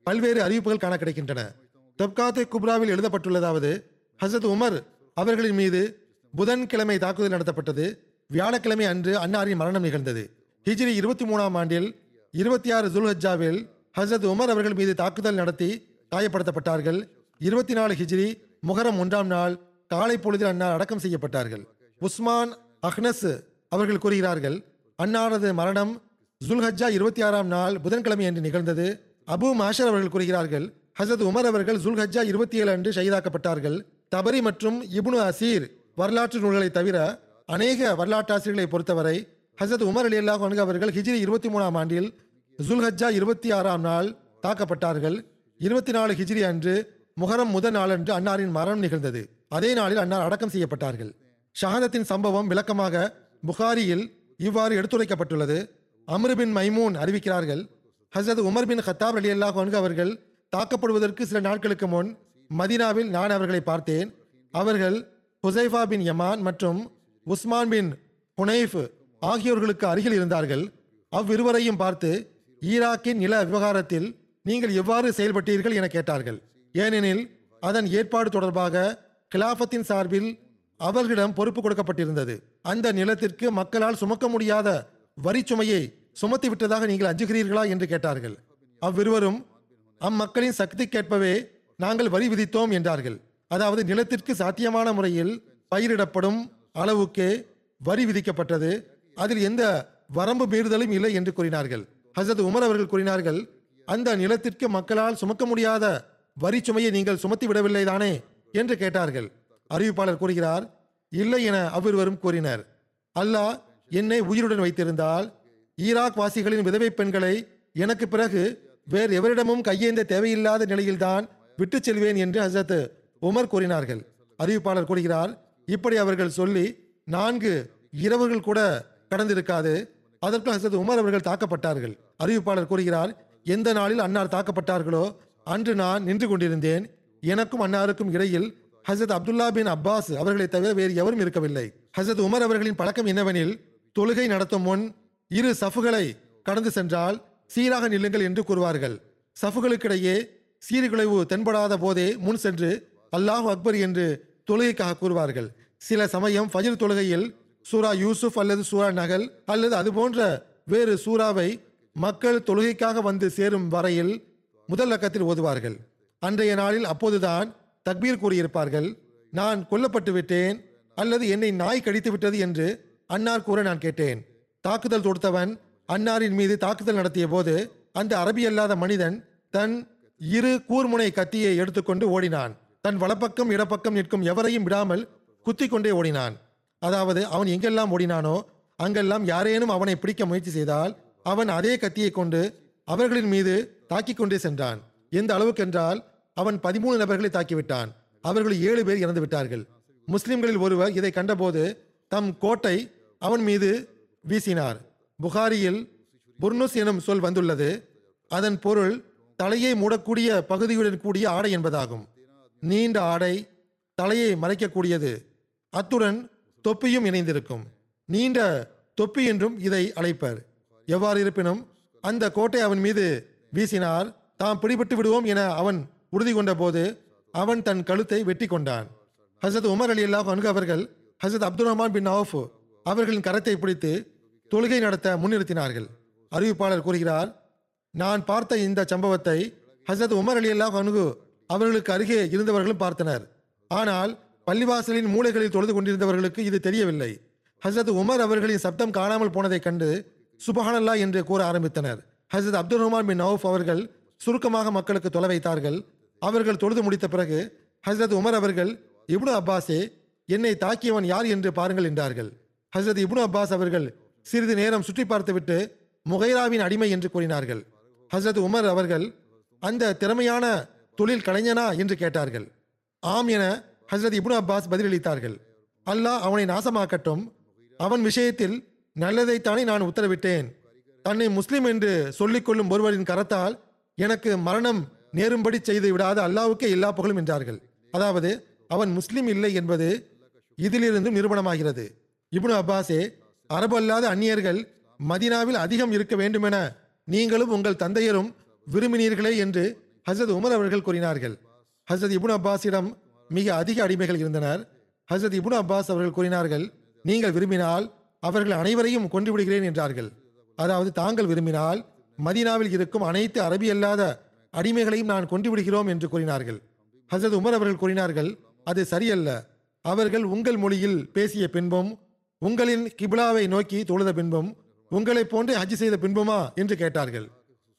பல்வேறு அறிவிப்புகள் காண கிடைக்கின்றன. தொப்காத்தே குப்ராவில் எழுதப்பட்டுள்ளதாவது ஹசரத் உமர் அவர்களின் மீது புதன்கிழமை தாக்குதல் நடத்தப்பட்டது. வியாழக்கிழமை அன்று அன்னாரின் மரணம் நிகழ்ந்தது. ஹிஜ்ரி இருபத்தி மூணாம் ஆண்டில் இருபத்தி ஆறு ஜுல்ஹஜாவில் ஹசரத் உமர் அவர்கள் மீது தாக்குதல் நடத்தி காயப்படுத்தப்பட்டார்கள். இருபத்தி நாலு ஹிஜ்ரி முகரம் ஒன்றாம் நாள் காலை பொழுதில் அன்னார் அடக்கம் செய்யப்பட்டார்கள். உஸ்மான் அஹ்னஸ் அவர்கள் கூறுகிறார்கள் அன்னாரது மரணம் ஜுல்ஹஜ்ஜா இருபத்தி ஆறாம் நாள் புதன்கிழமை அன்று நிகழ்ந்தது. அபு மாஷர் அவர்கள் கூறுகிறார்கள் ஹசரத் உமர் அவர்கள் ஜுல்ஹஜ்ஜா இருபத்தி ஏழு அன்று ஷஹீதாக்கப்பட்டார்கள். தபரி மற்றும் இப்னு அசீர் வரலாற்று நூல்களை தவிர அநேக வரலாற்றாசிரியர்களை பொறுத்தவரை ஹசரத் உமர் அலி அல்லாஹ் அவர்கள் ஹிஜ்ரி இருபத்தி மூணாம் ஆண்டில் ஜுல்ஹஜ்ஜா இருபத்தி ஆறாம் நாள் தாக்கப்பட்டார்கள். இருபத்தி நாலு ஹிஜ்ரி அன்று முகரம் முதல் நாளன்று அன்னாரின் மரணம் நிகழ்ந்தது. அதே நாளில் அன்னார் அடக்கம் செய்யப்பட்டார்கள். ஷஹாதத்தின் சம்பவம் விளக்கமாக புகாரியில் இவ்வாறு எடுத்துரைக்கப்பட்டுள்ளது. அம்ரு பின் மைமூன் அறிவிக்கிறார்கள் ஹசரத் உமர் பின் ஹத்தாப் அலி அல்லாஹ் அவர்கள் தாக்கப்படுவதற்கு சில நாட்களுக்கு முன் மதீனாவில் நான் அவர்களை பார்த்தேன். அவர்கள் ஹுசைஃபா பின் யமான் மற்றும் உஸ்மான் பின் ஹுனைஃப் ஆகியோர்களுக்கு அருகில் இருந்தார்கள். அவ்விருவரையும் பார்த்து ஈராக்கின் நில விவகாரத்தில் நீங்கள் எவ்வாறு செயல்பட்டீர்கள் என கேட்டார்கள். ஏனெனில் அதன் ஏற்பாடு தொடர்பாக கிலாபத்தின் சார்பில் அவர்களிடம் பொறுப்பு கொடுக்கப்பட்டிருந்தது. அந்த நிலத்திற்கு மக்களால் சுமக்க முடியாத வரி சுமையை சுமத்தி விட்டதாக நீங்கள் அஞ்சுகிறீர்களா என்று கேட்டார்கள். அவ்விருவரும் அம்மக்களின் சக்திக்கேற்பவே நாங்கள் வரி விதித்தோம் என்றார்கள். அதாவது நிலத்திற்கு சாத்தியமான முறையில் பயிரிடப்படும் அளவுக்கே வரி விதிக்கப்பட்டது. அதில் எந்த வரம்பு மீறுதலும் இல்லை என்று கூறினார்கள். ஹசரத் உமர் அவர்கள் கூறினார்கள் அந்த நிலத்திற்கு மக்களால் சுமக்க முடியாத வரி சுமையை நீங்கள் சுமத்தி விடவில்லை தானே? என்று கேட்டார்கள். அறிவிப்பாளர் கூறுகிறார் இல்லை என அவ்விருவரும் கூறினர். அல்லாஹ் என்னை உயிருடன் வைத்திருந்தால் ஈராக் வாசிகளின் விதவை பெண்களை எனக்கு பிறகு வேறு எவரிடமும் கையேந்த தேவையில்லாத நிலையில்தான் விட்டுச் செல்வேன் என்று ஹசரத் உமர் கூறினார்கள். அறிவிப்பாளர் கூறுகிறார் இப்படி அவர்கள் சொல்லி நான்கு இரவுகள் கூட கடந்திருக்காது. அதற்கு ஹசரத் உமர் அவர்கள் தாக்கப்பட்டார்கள். அறிவிப்பாளர் கூறுகிறார் எந்த நாளில் அன்னார் தாக்கப்பட்டார்களோ அன்று நான் நின்று கொண்டிருந்தேன். எனக்கும் அன்னாருக்கும் இடையில் ஹசரத் அப்துல்லா பின் அப்பாஸ் அவர்களை தவிர வேறு எவரும் இருக்கவில்லை. ஹசரத் உமர் அவர்களின் பழக்கம் என்னவெனில் தொழுகை நடத்தும் முன் இரு சஃபுகளை கடந்து சென்றால் சீராக நில்லுங்கள் என்று கூறுவார்கள். சஃபுகளுக்கிடையே சீர்குலைவு தென்படாத போதே முன் சென்று அல்லாஹ் அக்பர் என்று தொழுகைக்காக கூறுவார்கள். சில சமயம் ஃபஜில் தொழுகையில் சூரா யூசுப் அல்லது சூரா நகல் அல்லது அது போன்ற வேறு சூறாவை மக்கள் தொழுகைக்காக வந்து சேரும் வரையில் முதல் லக்கத்தில் ஓதுவார்கள். அன்றைய நாளில் அப்போதுதான் தக்பீர் கூறியிருப்பார்கள் நான் கொல்லப்பட்டு விட்டேன் அல்லது என்னை நாய் கடித்து விட்டது என்று அன்னார் கூற நான் கேட்டேன். தாக்குதல் தொடுத்தவன் அன்னாரின் மீது தாக்குதல் நடத்திய போது அந்த அரபி அல்லாத மனிதன் தன் இரு கூர்முனை கத்தியை எடுத்துக்கொண்டு ஓடினான். தன் வலப்பக்கம் இடப்பக்கம் நிற்கும் எவரையும் விடாமல் குத்தி கொண்டே ஓடினான். அதாவது அவன் எங்கெல்லாம் ஓடினானோ அங்கெல்லாம் யாரேனும் அவனை பிடிக்க முயற்சி செய்தால் அவன் அதே கத்தியை கொண்டு அவர்களின் மீது தாக்கிக் கொண்டே சென்றான். எந்த அளவுக்கென்றால் அவன் பதிமூணு நபர்களை தாக்கிவிட்டான். அவர்கள் ஏழு பேர் இறந்து விட்டார்கள். முஸ்லிம்களில் ஒருவர் இதை கண்டபோது தம் கோட்டை அவன் மீது வீசினார். புகாரியில் புர்னுஸ் எனும் சொல் வந்துள்ளது. அதன் பொருள் தலையை மூடக்கூடிய பகுதியுடன் கூடிய ஆடை என்பதாகும். நீண்ட ஆடை தலையை மறைக்கக்கூடியது. அத்துடன் தொப்பியும் இணைந்திருக்கும். நீண்ட தொப்பி என்றும் இதை அழைப்பர். எவ்வாறு இருப்பினும் அந்த கோட்டை அவன் மீது வீசினார். தாம் பிடிபட்டு விடுவோம் என அவன் உறுதி கொண்டபோது அவன் தன் கழுத்தை வெட்டி கொண்டான். ஹசரத் உமர் அலி அல்லாஹ் அன்கு அவர்கள் ஹசரத் அப்துல் ரஹ்மான் பின் அவுஃப் அவர்களின் கரத்தை பிடித்து தொழுகை நடத்த முன்னிறுத்தினார்கள். அறிவிப்பாளர் கூறுகிறார் நான் பார்த்த இந்த சம்பவத்தை ஹசரத் உமர் அலி அல்லாஹ் அன்கு அவர்களுக்கு அருகே இருந்தவர்களும் பார்த்தனர். ஆனால் பள்ளிவாசலின் மூலைகளில் தொழுது கொண்டிருந்தவர்களுக்கு இது தெரியவில்லை. ஹசரத் உமர் அவர்களின் சப்தம் காணாமல் போனதைக் கண்டு சுபஹானல்லா என்று கூற ஆரம்பித்தனர். ஹசரத் அப்துல் ரஹ்மான் பின் நவுஃப் அவர்கள் சுருக்கமாக மக்களுக்கு தொலை வைத்தார்கள். அவர்கள் தொழுது முடித்த பிறகு ஹசரத் உமர் அவர்கள் இப்னு அப்பாஸே என்னை தாக்கியவன் யார் என்று பாருங்கள் என்றார்கள். ஹசரத் இப்னு அப்பாஸ் அவர்கள் சிறிது நேரம் சுற்றி பார்த்துவிட்டு முகைராவின் அடிமை என்று கூறினார்கள். ஹசரத் உமர் அவர்கள் அந்த திறமையான தொழில் கலைஞனா? என்று கேட்டார்கள். ஆம் என ஹசரத் இப்னு அப்பாஸ் பதிலளித்தார்கள். அல்லாஹ் அவனை நாசமாக்கட்டும். அவன் விஷயத்தில் நல்லதைத்தானே நான் உத்தரவிட்டேன். தன்னை முஸ்லிம் என்று சொல்லிக்கொள்ளும் ஒருவரின் கரத்தால் எனக்கு மரணம் நேரும்படி செய்து விடாத அல்லாவுக்கே எல்லா புகழும் என்றார்கள். அதாவது அவன் முஸ்லிம் இல்லை என்பது இதிலிருந்து நிரூபணமாகிறது. இப்னு அப்பாஸே அரபு அல்லாத அந்நியர்கள் மதீனாவில் அதிகம் இருக்க வேண்டுமென நீங்களும் உங்கள் தந்தையரும் விரும்பினீர்களே என்று ஹசரத் உமர் அவர்கள் கூறினார்கள். ஹசரத் இபுன் அப்பாஸிடம் மிக அதிக அடிமைகள் இருந்தனர். ஹசரத் இபுன் அப்பாஸ் அவர்கள் கூறினார்கள் நீங்கள் விரும்பினால் அவர்கள் அனைவரையும் கொன்று விடுகிறேன் என்றார்கள். அதாவது தாங்கள் விரும்பினால் மதீனாவில் இருக்கும் அனைத்து அரபி அல்லாத அடிமைகளையும் நான் கொண்டு விடுகிறோம் என்று கூறினார்கள். ஹசரத் உமர் அவர்கள் கூறினார்கள் அது சரியல்ல. அவர்கள் உங்கள் மொழியில் பேசிய பின்பும் உங்களின் கிபிலாவை நோக்கி தொழுத பின்பும் உங்களைப் போன்றே ஹஜ் செய்த பின்புமா? என்று கேட்டார்கள்.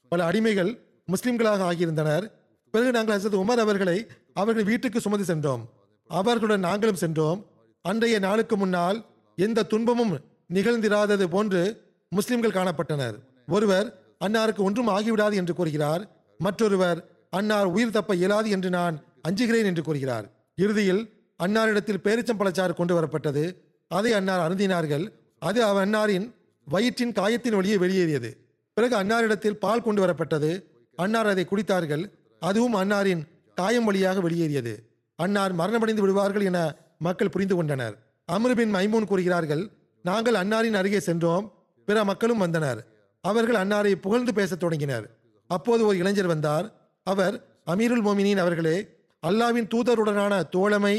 பல அடிமைகள் முஸ்லிம்களாக ஆகியிருந்தனர். பிறகு நாங்கள் ஹசரத் உமர் அவர்களை அவர்கள் வீட்டுக்கு சுமந்து சென்றோம். அவர்களுடன் நாங்களும் சென்றோம். அன்றைய நாளுக்கு முன்னால் எந்த துன்பமும் நிகழ்ந்திராதது போன்று முஸ்லிம்கள் காணப்பட்டனர். ஒருவர் அன்னாருக்கு ஒன்றும் ஆகிவிடாது என்று கூறுகிறார். மற்றொருவர் அன்னார் உயிர் தப்ப இயலாது என்று நான் அஞ்சுகிறேன் என்று கூறுகிறார். இறுதியில் அன்னாரிடத்தில் பேரிச்சம்பழச்சாறு கொண்டு வரப்பட்டது. அதை அன்னார் அருந்தினார்கள். அது அவ அன்னாரின் வயிற்றின் காயத்தின் வழியே வெளியேறியது. பிறகு அன்னாரிடத்தில் பால் கொண்டு வரப்பட்டது. அன்னார் அதை குடித்தார்கள். அதுவும் அன்னாரின் காயம் வழியாக வெளியேறியது. அன்னார் மரணமடைந்து விடுவார்கள் என மக்கள் புரிந்து கொண்டனர். அமருபின் மைமூன் கூறுகிறார்கள் நாங்கள் அன்னாரின் அருகே சென்றோம். பிற மக்களும் வந்தனர். அவர்கள் அன்னாரை புகழ்ந்து பேசத் தொடங்கினர். அப்போது ஒரு இளைஞர் வந்தார். அவர் அமீருல் மோமினின் அவர்களே அல்லாவின் தூதருடனான தோழமை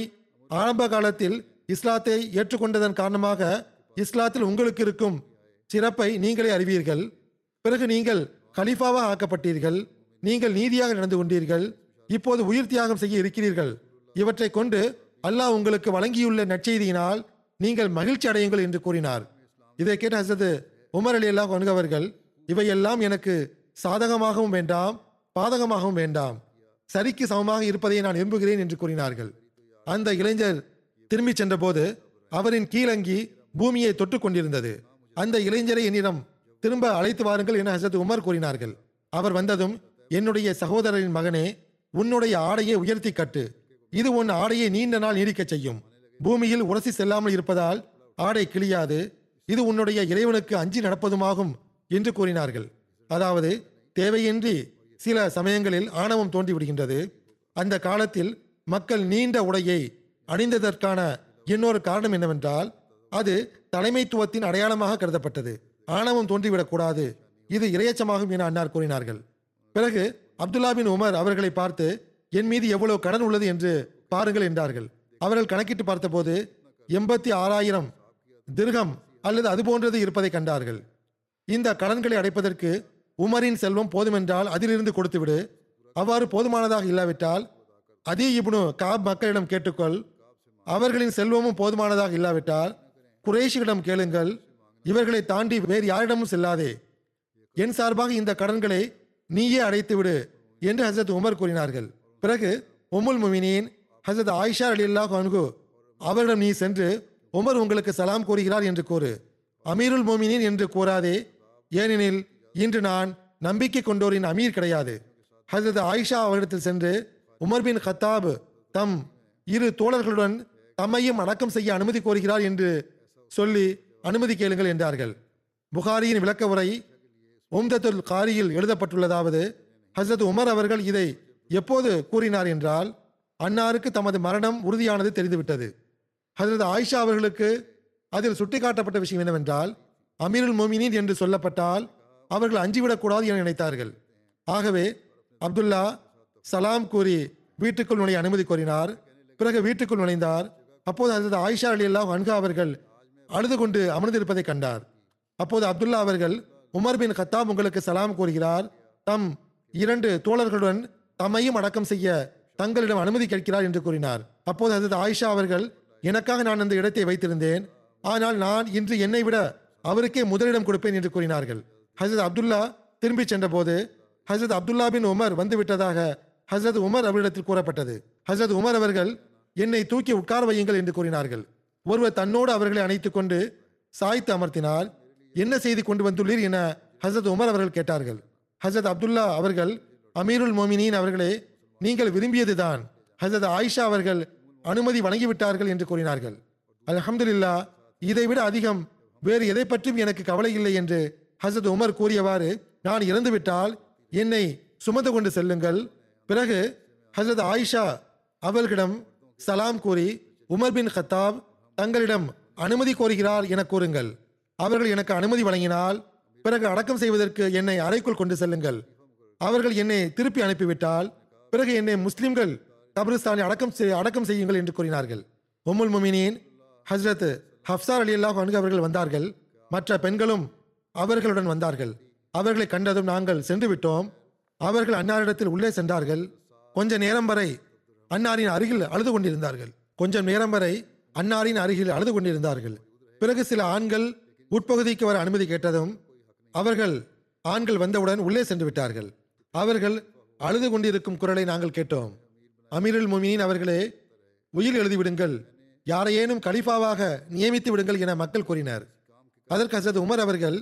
ஆரம்ப காலத்தில் இஸ்லாத்தை ஏற்றுக்கொண்டதன் காரணமாக இஸ்லாத்தில் உங்களுக்கு இருக்கும் சிறப்பை நீங்களே அறிவீர்கள். பிறகு நீங்கள் கலீஃபாவாக ஆக்கப்பட்டீர்கள். நீங்கள் நீதியாக நடந்து கொண்டீர்கள். இப்போது உயிர் தியாகம் செய்ய இருக்கிறீர்கள். இவற்றை கொண்டு அல்லாஹ் உங்களுக்கு வழங்கியுள்ள நற்செய்தியினால் நீங்கள் மகிழ்ச்சி அடையுங்கள் என்று கூறினார். இதை கேட்ட ஹசரத் உமர் அலி அல்லாஹ் அவர்கள் இவையெல்லாம் எனக்கு சாதகமாகவும் வேண்டாம் பாதகமாகவும் வேண்டாம். சரிக்கு சமமாக இருப்பதை நான் விரும்புகிறேன் என்று கூறினார்கள். அந்த இளைஞர் திரும்பி சென்றபோது அவரின் கீழங்கி பூமியை தொட்டு கொண்டிருந்தது. அந்த இளைஞரை என்னிடம் திரும்ப அழைத்து வாருங்கள் என ஹசரத் உமர் கூறினார்கள். அவர் வந்ததும் என்னுடைய சகோதரரின் மகனே உன்னுடைய ஆடையை உயர்த்தி கட்டு. இது உன் ஆடையை நீண்ட நாள் நீடிக்கச் செய்யும். பூமியில் உரசி செல்லாமல் இருப்பதால் ஆடை கிழியாது. இது உன்னுடைய இறைவனுக்கு அஞ்சி நடப்பதுமாகும் என்று கூறினார்கள். அதாவது தேவையின்றி சில சமயங்களில் ஆணவம் தோன்றிவிடுகின்றது. அந்த காலத்தில் மக்கள் நீண்ட உடையை அணிந்ததற்கான இன்னொரு காரணம் என்னவென்றால் அது தலைமைத்துவத்தின் அடையாளமாக கருதப்பட்டது. ஆணவம் தோன்றிவிடக்கூடாது இது இரையச்சமாகும் என அன்னார் கூறினார்கள். பிறகு அப்துல்லா பின் உமர் அவர்களை பார்த்து என் மீது எவ்வளவு கடன் உள்ளது என்று பாருங்கள் என்றார்கள். அவர்கள் கணக்கிட்டு பார்த்தபோது எண்பத்தி ஆறாயிரம் திருகம் அல்லது அது போன்றது இருப்பதை கண்டார்கள். இந்த கடன்களை அடைப்பதற்கு உமரின் செல்வம் போதுமென்றால் அதிலிருந்து கொடுத்துவிடு. அவ்வாறு போதுமானதாக இல்லாவிட்டால் அதே இப்னு காப் மக்களிடம் கேட்டுக்கொள். அவர்களின் செல்வமும் போதுமானதாக இல்லாவிட்டால் குறைஷிகளிடம் கேளுங்கள். இவர்களை தாண்டி வேறு யாரிடமும் செல்லாதே. என் சார்பாக இந்த கடன்களை நீயே அடைத்து விடு என்று ஹசரத் உமர் கூறினார்கள். பிறகு உம்முல் முமினின் ஹசரத் ஆயிஷா அலி அல்லாஹ் அன்கு அவரிடம் நீ சென்று உமர் உங்களுக்கு சலாம் கூறுகிறார் என்று கூறு. அமீருல் மோமினின் என்று கூறாதே. ஏனெனில் இன்று நான் நம்பிக்கை கொண்டோரின் அமீர் கிடையாது. ஹசரத் ஆயிஷா அவரிடத்தில் சென்று உமர் பின் கத்தாப் தம் இரு தோழர்களுடன் தம்மையும் அடக்கம் செய்ய அனுமதி கோருகிறார் என்று சொல்லி அனுமதி கேளுங்கள் என்றார்கள். புகாரியின் விளக்க உரை உம்தத்துல் காரியில் எழுதப்பட்டுள்ளதாவது ஹசரத் உமர் அவர்கள் இதை எப்போது கூறினார் என்றால் அன்னாருக்கு தமது மரணம் உறுதியானது தெரிந்துவிட்டது. ஹசரத் ஆயிஷா அவர்களுக்கு அதில் சுட்டிக்காட்டப்பட்ட விஷயம் என்னவென்றால் அமீருல் மோமினின் என்று சொல்லப்பட்டால் அவர்கள் அஞ்சிவிடக்கூடாது என நினைத்தார்கள். ஆகவே அப்துல்லா சலாம் கூறி வீட்டுக்குள் நுழைய அனுமதி கோரினார். பிறகு வீட்டுக்குள் நுழைந்தார். அப்போது ஹசரத் ஆயிஷா அலி அல்லாஹ் அன்கா அவர்கள் அழுது கொண்டு அமர்ந்திருப்பதை கண்டார். அப்போது அப்துல்லா அவர்கள் உமர் பின் கத்தாப் உங்களுக்கு சலாம் கூறுகிறார். தம் இரண்டு தோழர்களுடன் தம்மையும் அடக்கம் செய்ய தங்களிடம் அனுமதி கேட்கிறார் என்று கூறினார். அப்போது ஹசரத் ஆயிஷா அவர்கள் எனக்காக நான் அந்த இடத்தை வைத்திருந்தேன். ஆனால் நான் இன்று என்னை விட அவருக்கே முதலிடம் கொடுப்பேன் என்று கூறினார்கள். ஹசரத் அப்துல்லா திரும்பி சென்றபோது ஹசரத் அப்துல்லா பின் உமர் வந்துவிட்டதாக ஹசரத் உமர் அவரிடத்தில் கூறப்பட்டது. ஹசரத் உமர் அவர்கள் என்னை தூக்கி உட்கார வையுங்கள் என்று கூறினார்கள். ஒருவர் தன்னோடு அவர்களை அணைத்துக் கொண்டு சாய்த்து அமர்த்தினார் என்ன செய்து கொண்டு வந்துள்ளீர் என ஹசரத் உமர் அவர்கள் கேட்டார்கள். ஹசரத் அப்துல்லா அவர்கள் அமீருல் மோமினின் அவர்களே நீங்கள் விரும்பியதுதான். ஹசரத் ஆயிஷா அவர்கள் அனுமதி வழங்கிவிட்டார்கள் என்று கூறினார்கள். அல்ஹம்துலில்லா இதைவிட அதிகம் வேறு எதை பற்றியும் எனக்கு கவலை இல்லை என்று ஹசரத் உமர் கூறியவாறு நான் இறந்துவிட்டால் என்னை சுமந்து கொண்டு செல்லுங்கள். பிறகு ஹசரத் ஆயிஷா அவர்களிடம் சலாம் கூறி உமர் பின் ஹத்தாப் தங்களிடம் அனுமதி கோருகிறார் என கூறுங்கள். அவர்கள் எனக்கு அனுமதி வழங்கினால் பிறகு அடக்கம் செய்வதற்கு என்னை அறைக்குள் கொண்டு செல்லுங்கள். அவர்கள் என்னை திருப்பி அனுப்பிவிட்டால் பிறகு என்னை முஸ்லிம்கள் கபிரிஸ்தானை அடக்கம் அடக்கம் செய்யுங்கள் என்று கூறினார்கள். உம்முல் முமினின் ஹஸ்ரத் ஹப்சார் அலி அல்லாஹ் அவர்கள் வந்தார்கள். மற்ற பெண்களும் அவர்களுடன் வந்தார்கள். அவர்களை கண்டதும் நாங்கள் சென்று விட்டோம். அவர்கள் அன்னாரிடத்தில் உள்ளே சென்றார்கள். கொஞ்ச நேரம் வரை அன்னாரின் அருகில் அழுது கொண்டிருந்தார்கள். கொஞ்சம் நேரம் வரை அன்னாரின் அருகில் அழுது கொண்டிருந்தார்கள். பிறகு சில ஆண்கள் உட்பகுதிக்கு வர அனுமதி கேட்டதும் அவர்கள் ஆண்கள் வந்தவுடன் உள்ளே சென்று விட்டார்கள். அவர்கள் அழுது கொண்டிருக்கும் குரலை நாங்கள் கேட்டோம். அமீருல் முமினின் அவர்களே உயிர் எழுதிவிடுங்கள். யாரையேனும் கலிஃபாவாக நியமித்து விடுங்கள் என மக்கள் கூறினர். அதற்கு ஹசரத் உமர் அவர்கள்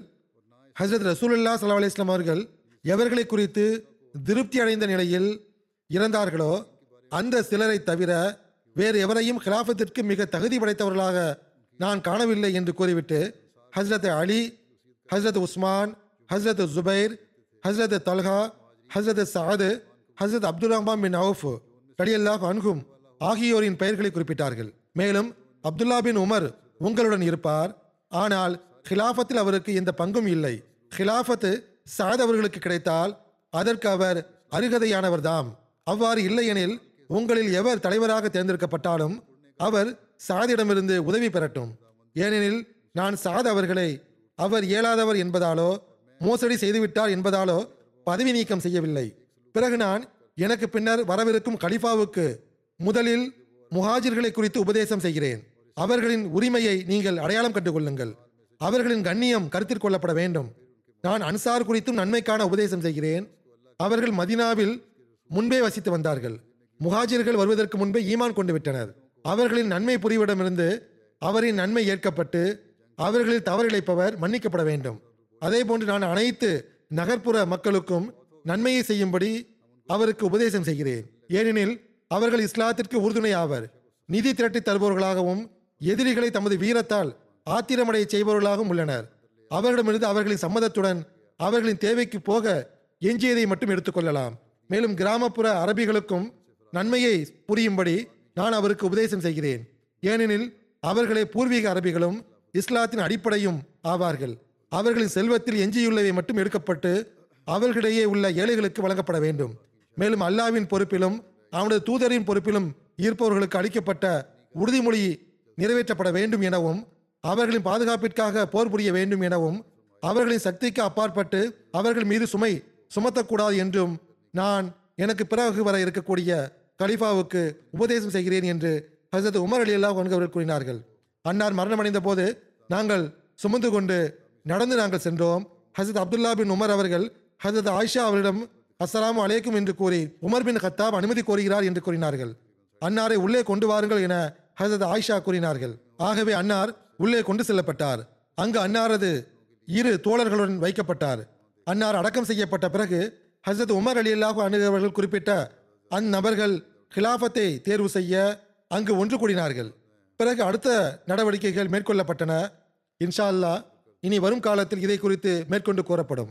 ஹசரத் ரசூலுல்லா சல்லா அலிஸ்லாம் அவர்கள் எவர்களை குறித்து திருப்தி அடைந்த நிலையில் இறந்தார்களோ அந்த சிலரை தவிர வேறு எவரையும் கிலாஃபத்திற்கு மிக தகுதி படைத்தவர்களாக நான் காணவில்லை என்று கூறிவிட்டு Hazrat Ali Hazrat Usman Hazrat Zubair Hazrat Talha Hazrat Saad Hazrat Abdul Rahman bin Awf கடியல்லாஹ் அன்ஹும் ஆகியோரின் பெயர்களை குறிப்பிட்டார்கள். மேலும் அப்துல்லா பின் உமர் உங்களுடன் இருப்பார். ஆனால் ஹிலாஃபத்தில் அவருக்கு எந்த பங்கும் இல்லை. ஹிலாஃபத்து சாத் அவர்களுக்கு கிடைத்தால் அதற்கு அவர் அருகதையானவர்தாம் அவ்வாறு இல்லையெனில் உங்களில் எவர் தலைவராக தேர்ந்தெடுக்கப்பட்டாலும் அவர் சாதிடமிருந்து உதவி பெறட்டும். ஏனெனில் நான் சாத் அவர்களை அவர் இயலாதவர் என்பதாலோ மோசடி செய்துவிட்டார் என்பதாலோ பதவி நீக்கம் செய்யவில்லை. பிறகு நான் எனக்கு பின்னர் வரவிருக்கும் கலிஃபாவுக்கு முதலில் முஹாஜிர்களை குறித்து உபதேசம் செய்கிறேன். அவர்களின் உரிமையை நீங்கள் அடையாளம் கண்டுகொள்ளுங்கள். அவர்களின் கண்ணியம் கருத்தில் கொள்ளப்பட வேண்டும். நான் அன்சார் குறித்தும் நன்மைக்கான உபதேசம் செய்கிறேன். அவர்கள் மதினாவில் முன்பே வசித்து வந்தார்கள். முஹாஜிர்கள் வருவதற்கு முன்பே ஈமான் கொண்டு விட்டனர். அவர்களின் நன்மை புரிவிடமிருந்து அவரின் நன்மை ஏற்கப்பட்டு அவர்களில் தவறிழைப்பவர் மன்னிக்கப்பட வேண்டும். அதே போன்று நான் அனைத்து நகர்ப்புற மக்களுக்கும் நன்மையை செய்யும்படி அவருக்கு உபதேசம் செய்கிறேன். ஏனெனில் அவர்கள் இஸ்லாத்திற்கு உறுதுணை ஆவர் நிதி திரட்டி தருபவர்களாகவும் எதிரிகளை தமது வீரத்தால் ஆத்திரமடைய செய்பவர்களாகவும் உள்ளனர். அவர்களிடமிருந்து அவர்களின் சம்மதத்துடன் அவர்களின் தேவைக்கு போக எஞ்சியதை மட்டும் எடுத்துக்கொள்ளலாம் மேலும் கிராமப்புற அரபிகளுக்கும் நன்மையை புரியும்படி நான் அவருக்கு உபதேசம் செய்கிறேன். ஏனெனில் அவர்களே பூர்வீக அரபிகளும் இஸ்லாத்தின் அடிப்படையும் ஆவார்கள். அவர்களின் செல்வத்தில் எஞ்சியுள்ளவை மட்டும் எடுக்கப்பட்டு அவர்களிடையே உள்ள ஏழைகளுக்கு வழங்கப்பட வேண்டும். மேலும் அல்லாவின் பொறுப்பிலும் அவனது தூதரின் பொறுப்பிலும் இருப்பவர்களுக்கு அளிக்கப்பட்ட உறுதிமொழி நிறைவேற்றப்பட வேண்டும் எனவும் அவர்களின் பாதுகாப்பிற்காக போர் புரிய வேண்டும் எனவும் அவர்களின் சக்திக்கு அப்பாற்பட்டு அவர்கள் மீது சுமை சுமத்தக்கூடாது என்றும் நான் எனக்கு பிறகு வர இருக்கக்கூடிய கலிஃபாவுக்கு உபதேசம் செய்கிறேன் என்று ஹசரத் உமர் அலி அல்லாஹ் அவர்கள் கூறினார்கள். அன்னார் மரணமடைந்த போது நாங்கள் சுமந்து கொண்டு நடந்து நாங்கள் சென்றோம். ஹசரத் அப்துல்லா பின் உமர் அவர்கள் ஹசரத் ஆயிஷா அவரிடம் அஸ்ஸலாமு அலைக்கும் என்று கூறி உமர் பின் கத்தாப் அனுமதி கோருகிறார் என்று கூறினார்கள். அன்னாரை உள்ளே கொண்டு வாருங்கள் என ஹசரத் ஆயிஷா கூறினார்கள். ஆகவே அன்னார் உள்ளே கொண்டு செல்லப்பட்டார். அங்கு அன்னாரது இரு தோழர்களுடன் வைக்கப்பட்டார். அன்னார் அடக்கம் செய்யப்பட்ட பிறகு ஹசரத் உமர் அலி அல்லாஹு அணுகவர்கள் குறிப்பிட்ட அந்நபர்கள் கிலாபத்தை தேர்வு செய்ய அங்கு ஒன்று கூடினார்கள். பிறகு அடுத்த நடவடிக்கைகள் மேற்கொள்ளப்பட்டன. இன்ஷா அல்லாஹ் இனி வரும் காலத்தில் இதை குறித்து மேற்கொண்டு கூறப்படும்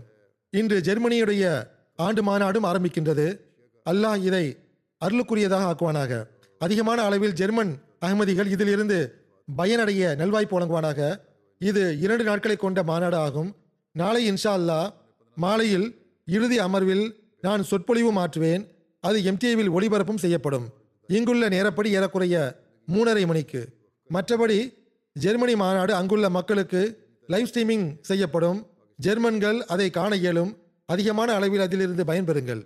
இன்று ஜெர்மனியுடைய ஆண்டு மாநாடும் ஆரம்பிக்கின்றது. அல்லாஹ் இதை அருளுக்குரியதாக ஆக்குவானாக. அதிகமான அளவில் ஜெர்மன் அகமதிகள் இதிலிருந்து பயனடைய நல்வாய்ப்பு வழங்குவானாக இது இரண்டு நாட்களை கொண்ட மாநாடு ஆகும். நாளை இன்ஷா அல்லாஹ் மாலையில் இறுதி அமர்வில் நான் சொற்பொழிவு மாற்றுவேன். அது எம்டிஏவில் ஒளிபரப்பும் செய்யப்படும். இங்குள்ள நேரப்படி ஏறக்குறைய மூணரை மணிக்கு. மற்றபடி ஜெர்மனி மாநாடு அங்குள்ள மக்களுக்கு லைவ் ஸ்ட்ரீமிங் செய்யப்படும். ஜெர்மன்கள் அதை காண இயலும். அதிகமான அளவில் அதிலிருந்து பயன்பெறுங்கள்.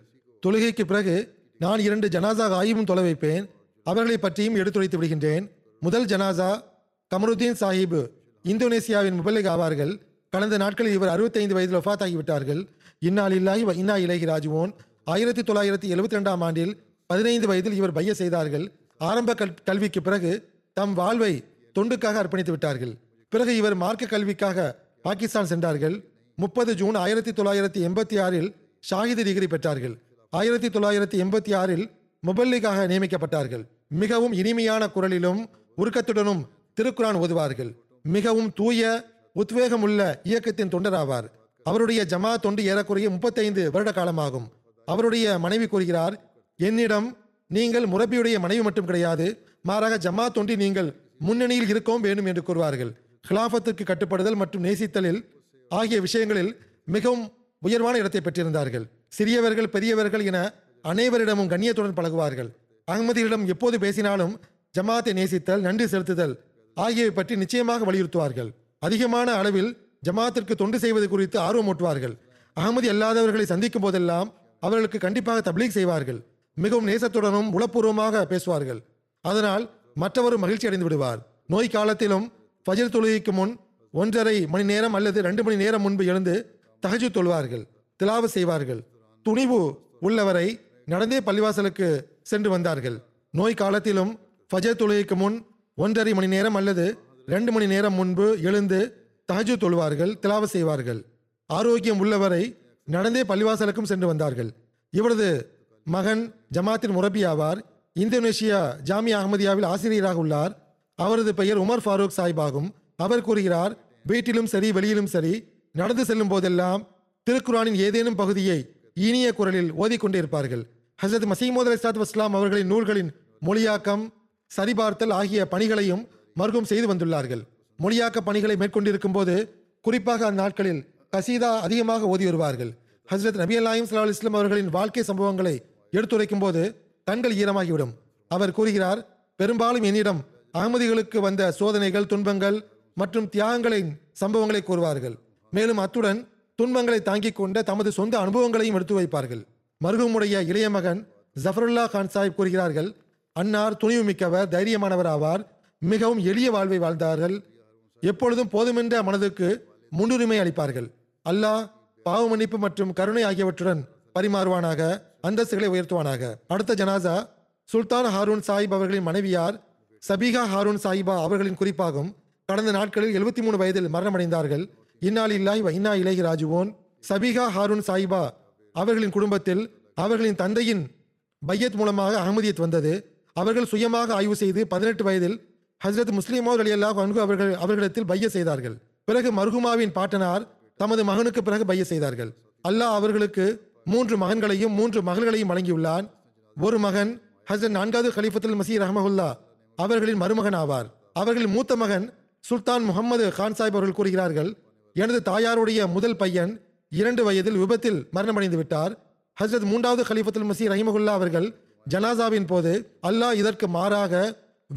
தொழுகைக்கு பிறகு நான் இரண்டு ஜனாசா ஆய்வும் தொலை வைப்பேன். அவர்களை பற்றியும் எடுத்துரைத்து விடுகின்றேன். முதல் ஜனாசா கமருதீன் சாஹிப் இந்தோனேசியாவின் முபல்லிக் ஆவார்கள். கடந்த நாட்களில் இவர் 65 வயதில் ஒஃபாத் ஆகிவிட்டார்கள் இந்நாள் இல்லாஹி இன்னா இலகி ராஜுவோன். ஆயிரத்தி தொள்ளாயிரத்தி எழுபத்தி ரெண்டாம் ஆண்டில் பதினைந்து வயதில் இவர் பைய செய்தார்கள். ஆரம்ப கல் கல்விக்கு பிறகு தம் வாழ்வை தொண்டுக்காக அர்ப்பணித்து விட்டார்கள். பிறகு இவர் மார்க்க கல்விக்காக பாகிஸ்தான் சென்றார்கள். முப்பது ஜூன் ஆயிரத்தி தொள்ளாயிரத்தி எண்பத்தி ஆறில் ஷாஹிது டிகிரி பெற்றார்கள். ஆயிரத்தி தொள்ளாயிரத்தி எண்பத்தி ஆறில் முபல்லிகாக நியமிக்கப்பட்டார்கள். மிகவும் இனிமையான குரலிலும் உருக்கத்துடனும் திருக்குரான் ஓதுவார்கள். மிகவும் தூய உத்வேகமுள்ள இயக்கத்தின் தொண்டராவார். அவருடைய ஜமா தொண்டு ஏறக்குறைய முப்பத்தைந்து வருட காலமாகும். அவருடைய மனைவி கூறுகிறார் என்னிடம் நீங்கள் முரபியுடைய மனைவி மட்டும் கிடையாது மாறாக ஜமா தொண்டி நீங்கள் முன்னணியில் இருக்கவும் வேண்டும் என்று கூறுவார்கள். ஹிலாஃபத்துக்கு கட்டுப்படுதல் மற்றும் நேசித்தலில் ஆகிய விஷயங்களில் மிகவும் உயர்வான இடத்தை பெற்றிருந்தார்கள். சிறியவர்கள் பெரியவர்கள் என அனைவரிடமும் கண்ணியத்துடன் பழகுவார்கள். அகமதிகளிடம் எப்போது பேசினாலும் ஜமாத்தை நேசித்தல் நன்றி செலுத்துதல் ஆகியவை பற்றி நிச்சயமாக வலியுறுத்துவார்கள். அதிகமான அளவில் ஜமாத்திற்கு தொண்டு செய்வது குறித்து ஆர்வமூட்டுவார்கள் அகமதி அல்லாதவர்களை சந்திக்கும் போதெல்லாம் அவர்களுக்கு கண்டிப்பாக தப்லீக் செய்வார்கள். மிகவும் நேசத்துடனும் உளப்பூர்வமாக பேசுவார்கள். அதனால் மற்றவரும் மகிழ்ச்சி அடைந்து விடுவார். நோய் காலத்திலும் ஃபஜர் தொழுகைக்கு முன் ஒன்றரை மணி நேரம் அல்லது ரெண்டு மணி நேரம் முன்பு எழுந்து தகஜு தொழுவார்கள் திலாவு செய்வார்கள். துணிவு உள்ளவரை நடந்தே பள்ளிவாசலுக்கு சென்று வந்தார்கள். நோய் காலத்திலும் ஃபஜர் தொழுகைக்கு முன் ஒன்றரை மணி நேரம் அல்லது ரெண்டு மணி நேரம் முன்பு எழுந்து தகஜு தொழுவார்கள் திலாவு செய்வார்கள். ஆரோக்கியம் உள்ளவரை நடந்தே பள்ளிவாசலுக்கும் சென்று வந்தார்கள். இவரது மகன் ஜமாத்தின் முரபி ஆவார். இந்தோனேஷியா ஜாமியா அகமதியாவில் ஆசிரியராக உள்ளார். அவரது பெயர் உமர் ஃபாரூக் சாஹிப் ஆகும். அவர் கூறுகிறார் வீட்டிலும் சரி வெளியிலும் சரி நடந்து செல்லும் போதெல்லாம் திருக்குரானின் ஏதேனும் பகுதியை இனிய குரலில் ஓதிக்கொண்டிருப்பார்கள். ஹசரத் மசீமோத் அலிஸ்லாத் வஸ்லாம் அவர்களின் நூல்களின் மொழியாக்கம் சரிபார்த்தல் ஆகிய பணிகளையும் மருகும் செய்து வந்துள்ளார்கள். மொழியாக்க பணிகளை மேற்கொண்டிருக்கும் போது குறிப்பாக அந்நாட்களில் கசீதா அதிகமாக ஓதி வருவார்கள். ஹசரத் நபி அல்லாயும் சல்லா இஸ்லாம் அவர்களின் வாழ்க்கை சம்பவங்களை எடுத்துரைக்கும் போது கண்கள் ஈரமாகிவிடும். அவர் கூறுகிறார் பெரும்பாலும் என்னிடம் அகமதிகளுக்கு வந்த சோதனைகள் துன்பங்கள் மற்றும் தியாகங்களின் சம்பவங்களை கூறுவார்கள். மேலும் அத்துடன் துன்பங்களை தாங்கிக் கொண்ட தமது சொந்த அனுபவங்களையும் எடுத்து வைப்பார்கள். மருகமுடைய இளைய மகன் ஜஃபருல்லா கான் சாஹிப் கூறுகிறார்கள் அன்னார் துணிவு மிக்கவர் தைரியமானவர் ஆவார் மிகவும் எளிய வாழ்வை வாழ்ந்தார்கள். எப்பொழுதும் போதுமென்ற மனதுக்கு முன்னுரிமை அளிப்பார்கள். அல்லாஹ் பாவ மன்னிப்பு மற்றும் கருணை ஆகியவற்றுடன் பரிமாறுவானாக அந்தஸ்துகளை உயர்த்துவானாக. அடுத்த ஜனாசா சுல்தான் ஹாரூன் சாஹிப் அவர்களின் மனைவியார் சபீகா ஹாரூன் சாஹிபா அவர்களின் குறிப்பாகும் கடந்த நாட்களில் எழுபத்தி மூணு வயதில் மரணமடைந்தார்கள். இன்னால் இல்லாய் வைனா இலகி ராஜுவோன் சபிகா ஹாரூன் சாஹிபா அவர்களின் குடும்பத்தில் அவர்களின் தந்தையின் பையத் மூலமாக அகமதியத் வந்தது. அவர்கள் சுயமாக ஆய்வு செய்து பதினெட்டு வயதில் ஹசரத் முஸ்லிமோர் அலி அல்லாஹ் அன்கு அவர்கள் அவர்களிடத்தில் பைய செய்தார்கள். பிறகு மர்ஹுமாவின் பாட்டனார் தமது மகனுக்கு பிறகு பைய செய்தார்கள். அல்லாஹ் அவர்களுக்கு மூன்று மகன்களையும் மூன்று மகள்களையும் வழங்கியுள்ளான். ஒரு மகன் ஹசரத் நான்காவது கலிஃபத்துல் மசீர் ரஹமஹுல்லா அவர்களின் மருமகன் ஆவார் அவர்களின் மூத்த மகன் சுல்தான் முகமது கான் சாஹிப் அவர்கள் கூறுகிறார்கள் எனது தாயாருடைய முதல் பையன் இரண்டு வயதில் விபத்தில் மரணமடைந்து விட்டார். ஹசரத் மூன்றாவது கலிஃபத்துல் மசீர் ரஹிமகுல்லா அவர்கள் ஜனாசாவின் போது அல்லாஹ் இதற்கு மாறாக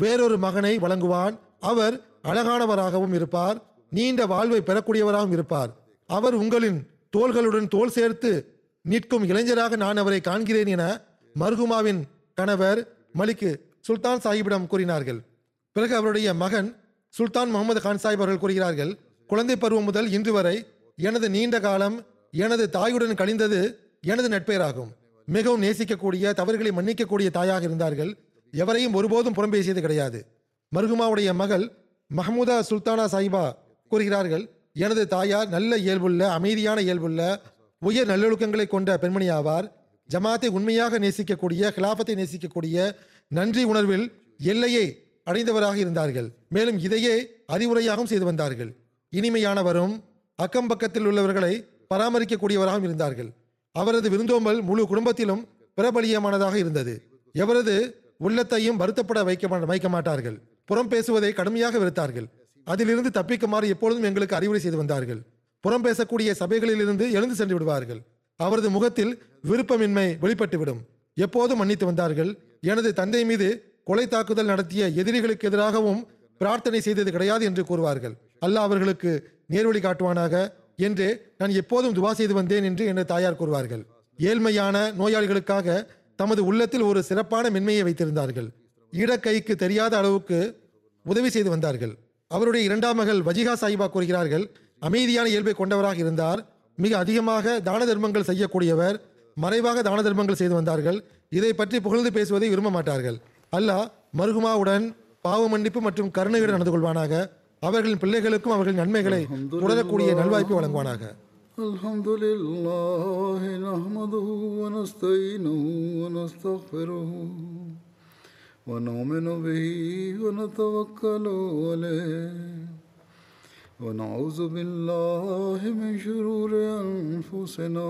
வேறொரு மகனை வழங்குவான். அவர் அழகானவராகவும் இருப்பார் நீண்ட வாழ்வை பெறக்கூடியவராகவும் இருப்பார். அவர் உங்களின் தோள்களுடன் தோள் சேர்த்து நிற்கும் இளைஞராக நான் அவரை காண்கிறேன் என மர்ஹுமாவின் கணவர் மலிக்கு சுல்தான் சாஹிப்பிடம் கூறினார்கள். பிறகு அவருடைய மகன் சுல்தான் முகமது கான் சாஹிப் அவர்கள் கூறுகிறார்கள் குழந்தை பருவம் முதல் இன்று வரை எனது நீண்ட காலம் எனது தாயுடன் கழிந்தது எனது நட்பெயராகும் மிகவும் நேசிக்கக்கூடிய தவறுகளை மன்னிக்கக்கூடிய தாயாக இருந்தார்கள். எவரையும் ஒருபோதும் புறம் பேசியது கிடையாது. மர்ஹுமாவுடைய மகள் மஹமூதா சுல்தானா சாஹிபா கூறுகிறார்கள் எனது தாயார் நல்ல இயல்புள்ள அமைதியான இயல்புள்ள உயர் நல்லொழுக்கங்களை கொண்ட பெண்மணி ஆவார். ஜமாத்தை உண்மையாக நேசிக்கக்கூடிய கிலாபத்தை நேசிக்கக்கூடிய நன்றி உணர்வில் எல்லையை அடைந்தவராக இருந்தார்கள். மேலும் இதையே அறிவுரையாகவும் செய்து வந்தார்கள். இனிமையானவரும் அக்கம் பக்கத்தில் உள்ளவர்களை பராமரிக்கக்கூடியவராகவும் இருந்தார்கள். அவரது விருந்தோம்பல் முழு குடும்பத்திலும் பிரபலியமானதாக இருந்தது. எவரது உள்ளத்தையும் வருத்தப்பட வைக்க வைக்க மாட்டார்கள். புறம் பேசுவதை கடுமையாக வெறுத்தார்கள். அதிலிருந்து தப்பிக்குமாறு எப்பொழுதும் எங்களுக்கு அறிவுரை செய்து வந்தார்கள். புறம் பேசக்கூடிய சபைகளிலிருந்து எழுந்து சென்று விடுவார்கள். அவரது முகத்தில் விருப்பமின்மை வெளிப்பட்டுவிடும். எப்போதும் மன்னித்து வந்தார்கள். எனது தந்தை மீது கொலை தாக்குதல் நடத்திய எதிரிகளுக்கு எதிராகவும் பிரார்த்தனை செய்தது கிடையாது என்று கூறுவார்கள். அல்லாஹ் அவர்களுக்கு நேர்வழி காட்டுவானாக என்று நான் எப்போதும் துவா செய்து வந்தேன் என்று எனது தாயார் கூறுவார்கள். ஏழ்மையான நோயாளிகளுக்காக தமது உள்ளத்தில் ஒரு சிறப்பான மென்மையை வைத்திருந்தார்கள். இடக்கைக்கு தெரியாத அளவுக்கு உதவி செய்து வந்தார்கள். அவருடைய இரண்டாம் மகள் வஜிகா சாஹிபா கூறுகிறார்கள் அமைதியான இயல்பை கொண்டவராக இருந்தார். மிக அதிகமாக தான தர்மங்கள் செய்யக்கூடியவர். மறைவாக தான தர்மங்கள் செய்து வந்தார்கள். இதை பற்றி புகழ்ந்து பேசுவதை விரும்ப மாட்டார்கள். அல்லாஹ் மருகுமாவுடன் பாவ மன்னிப்பு மற்றும் கருணையுடன் நடந்து கொள்வானாக அவர்களின் பிள்ளைகளுக்கும் அவர்களின் நன்மைகளை தொடரக்கூடிய நல்வாய்ப்பை வழங்குவானாக الحمد لله نحمده ونستعينه ونستغفره ونؤمن به ونتوكل عليه ونعوذ بالله من شرور أنفسنا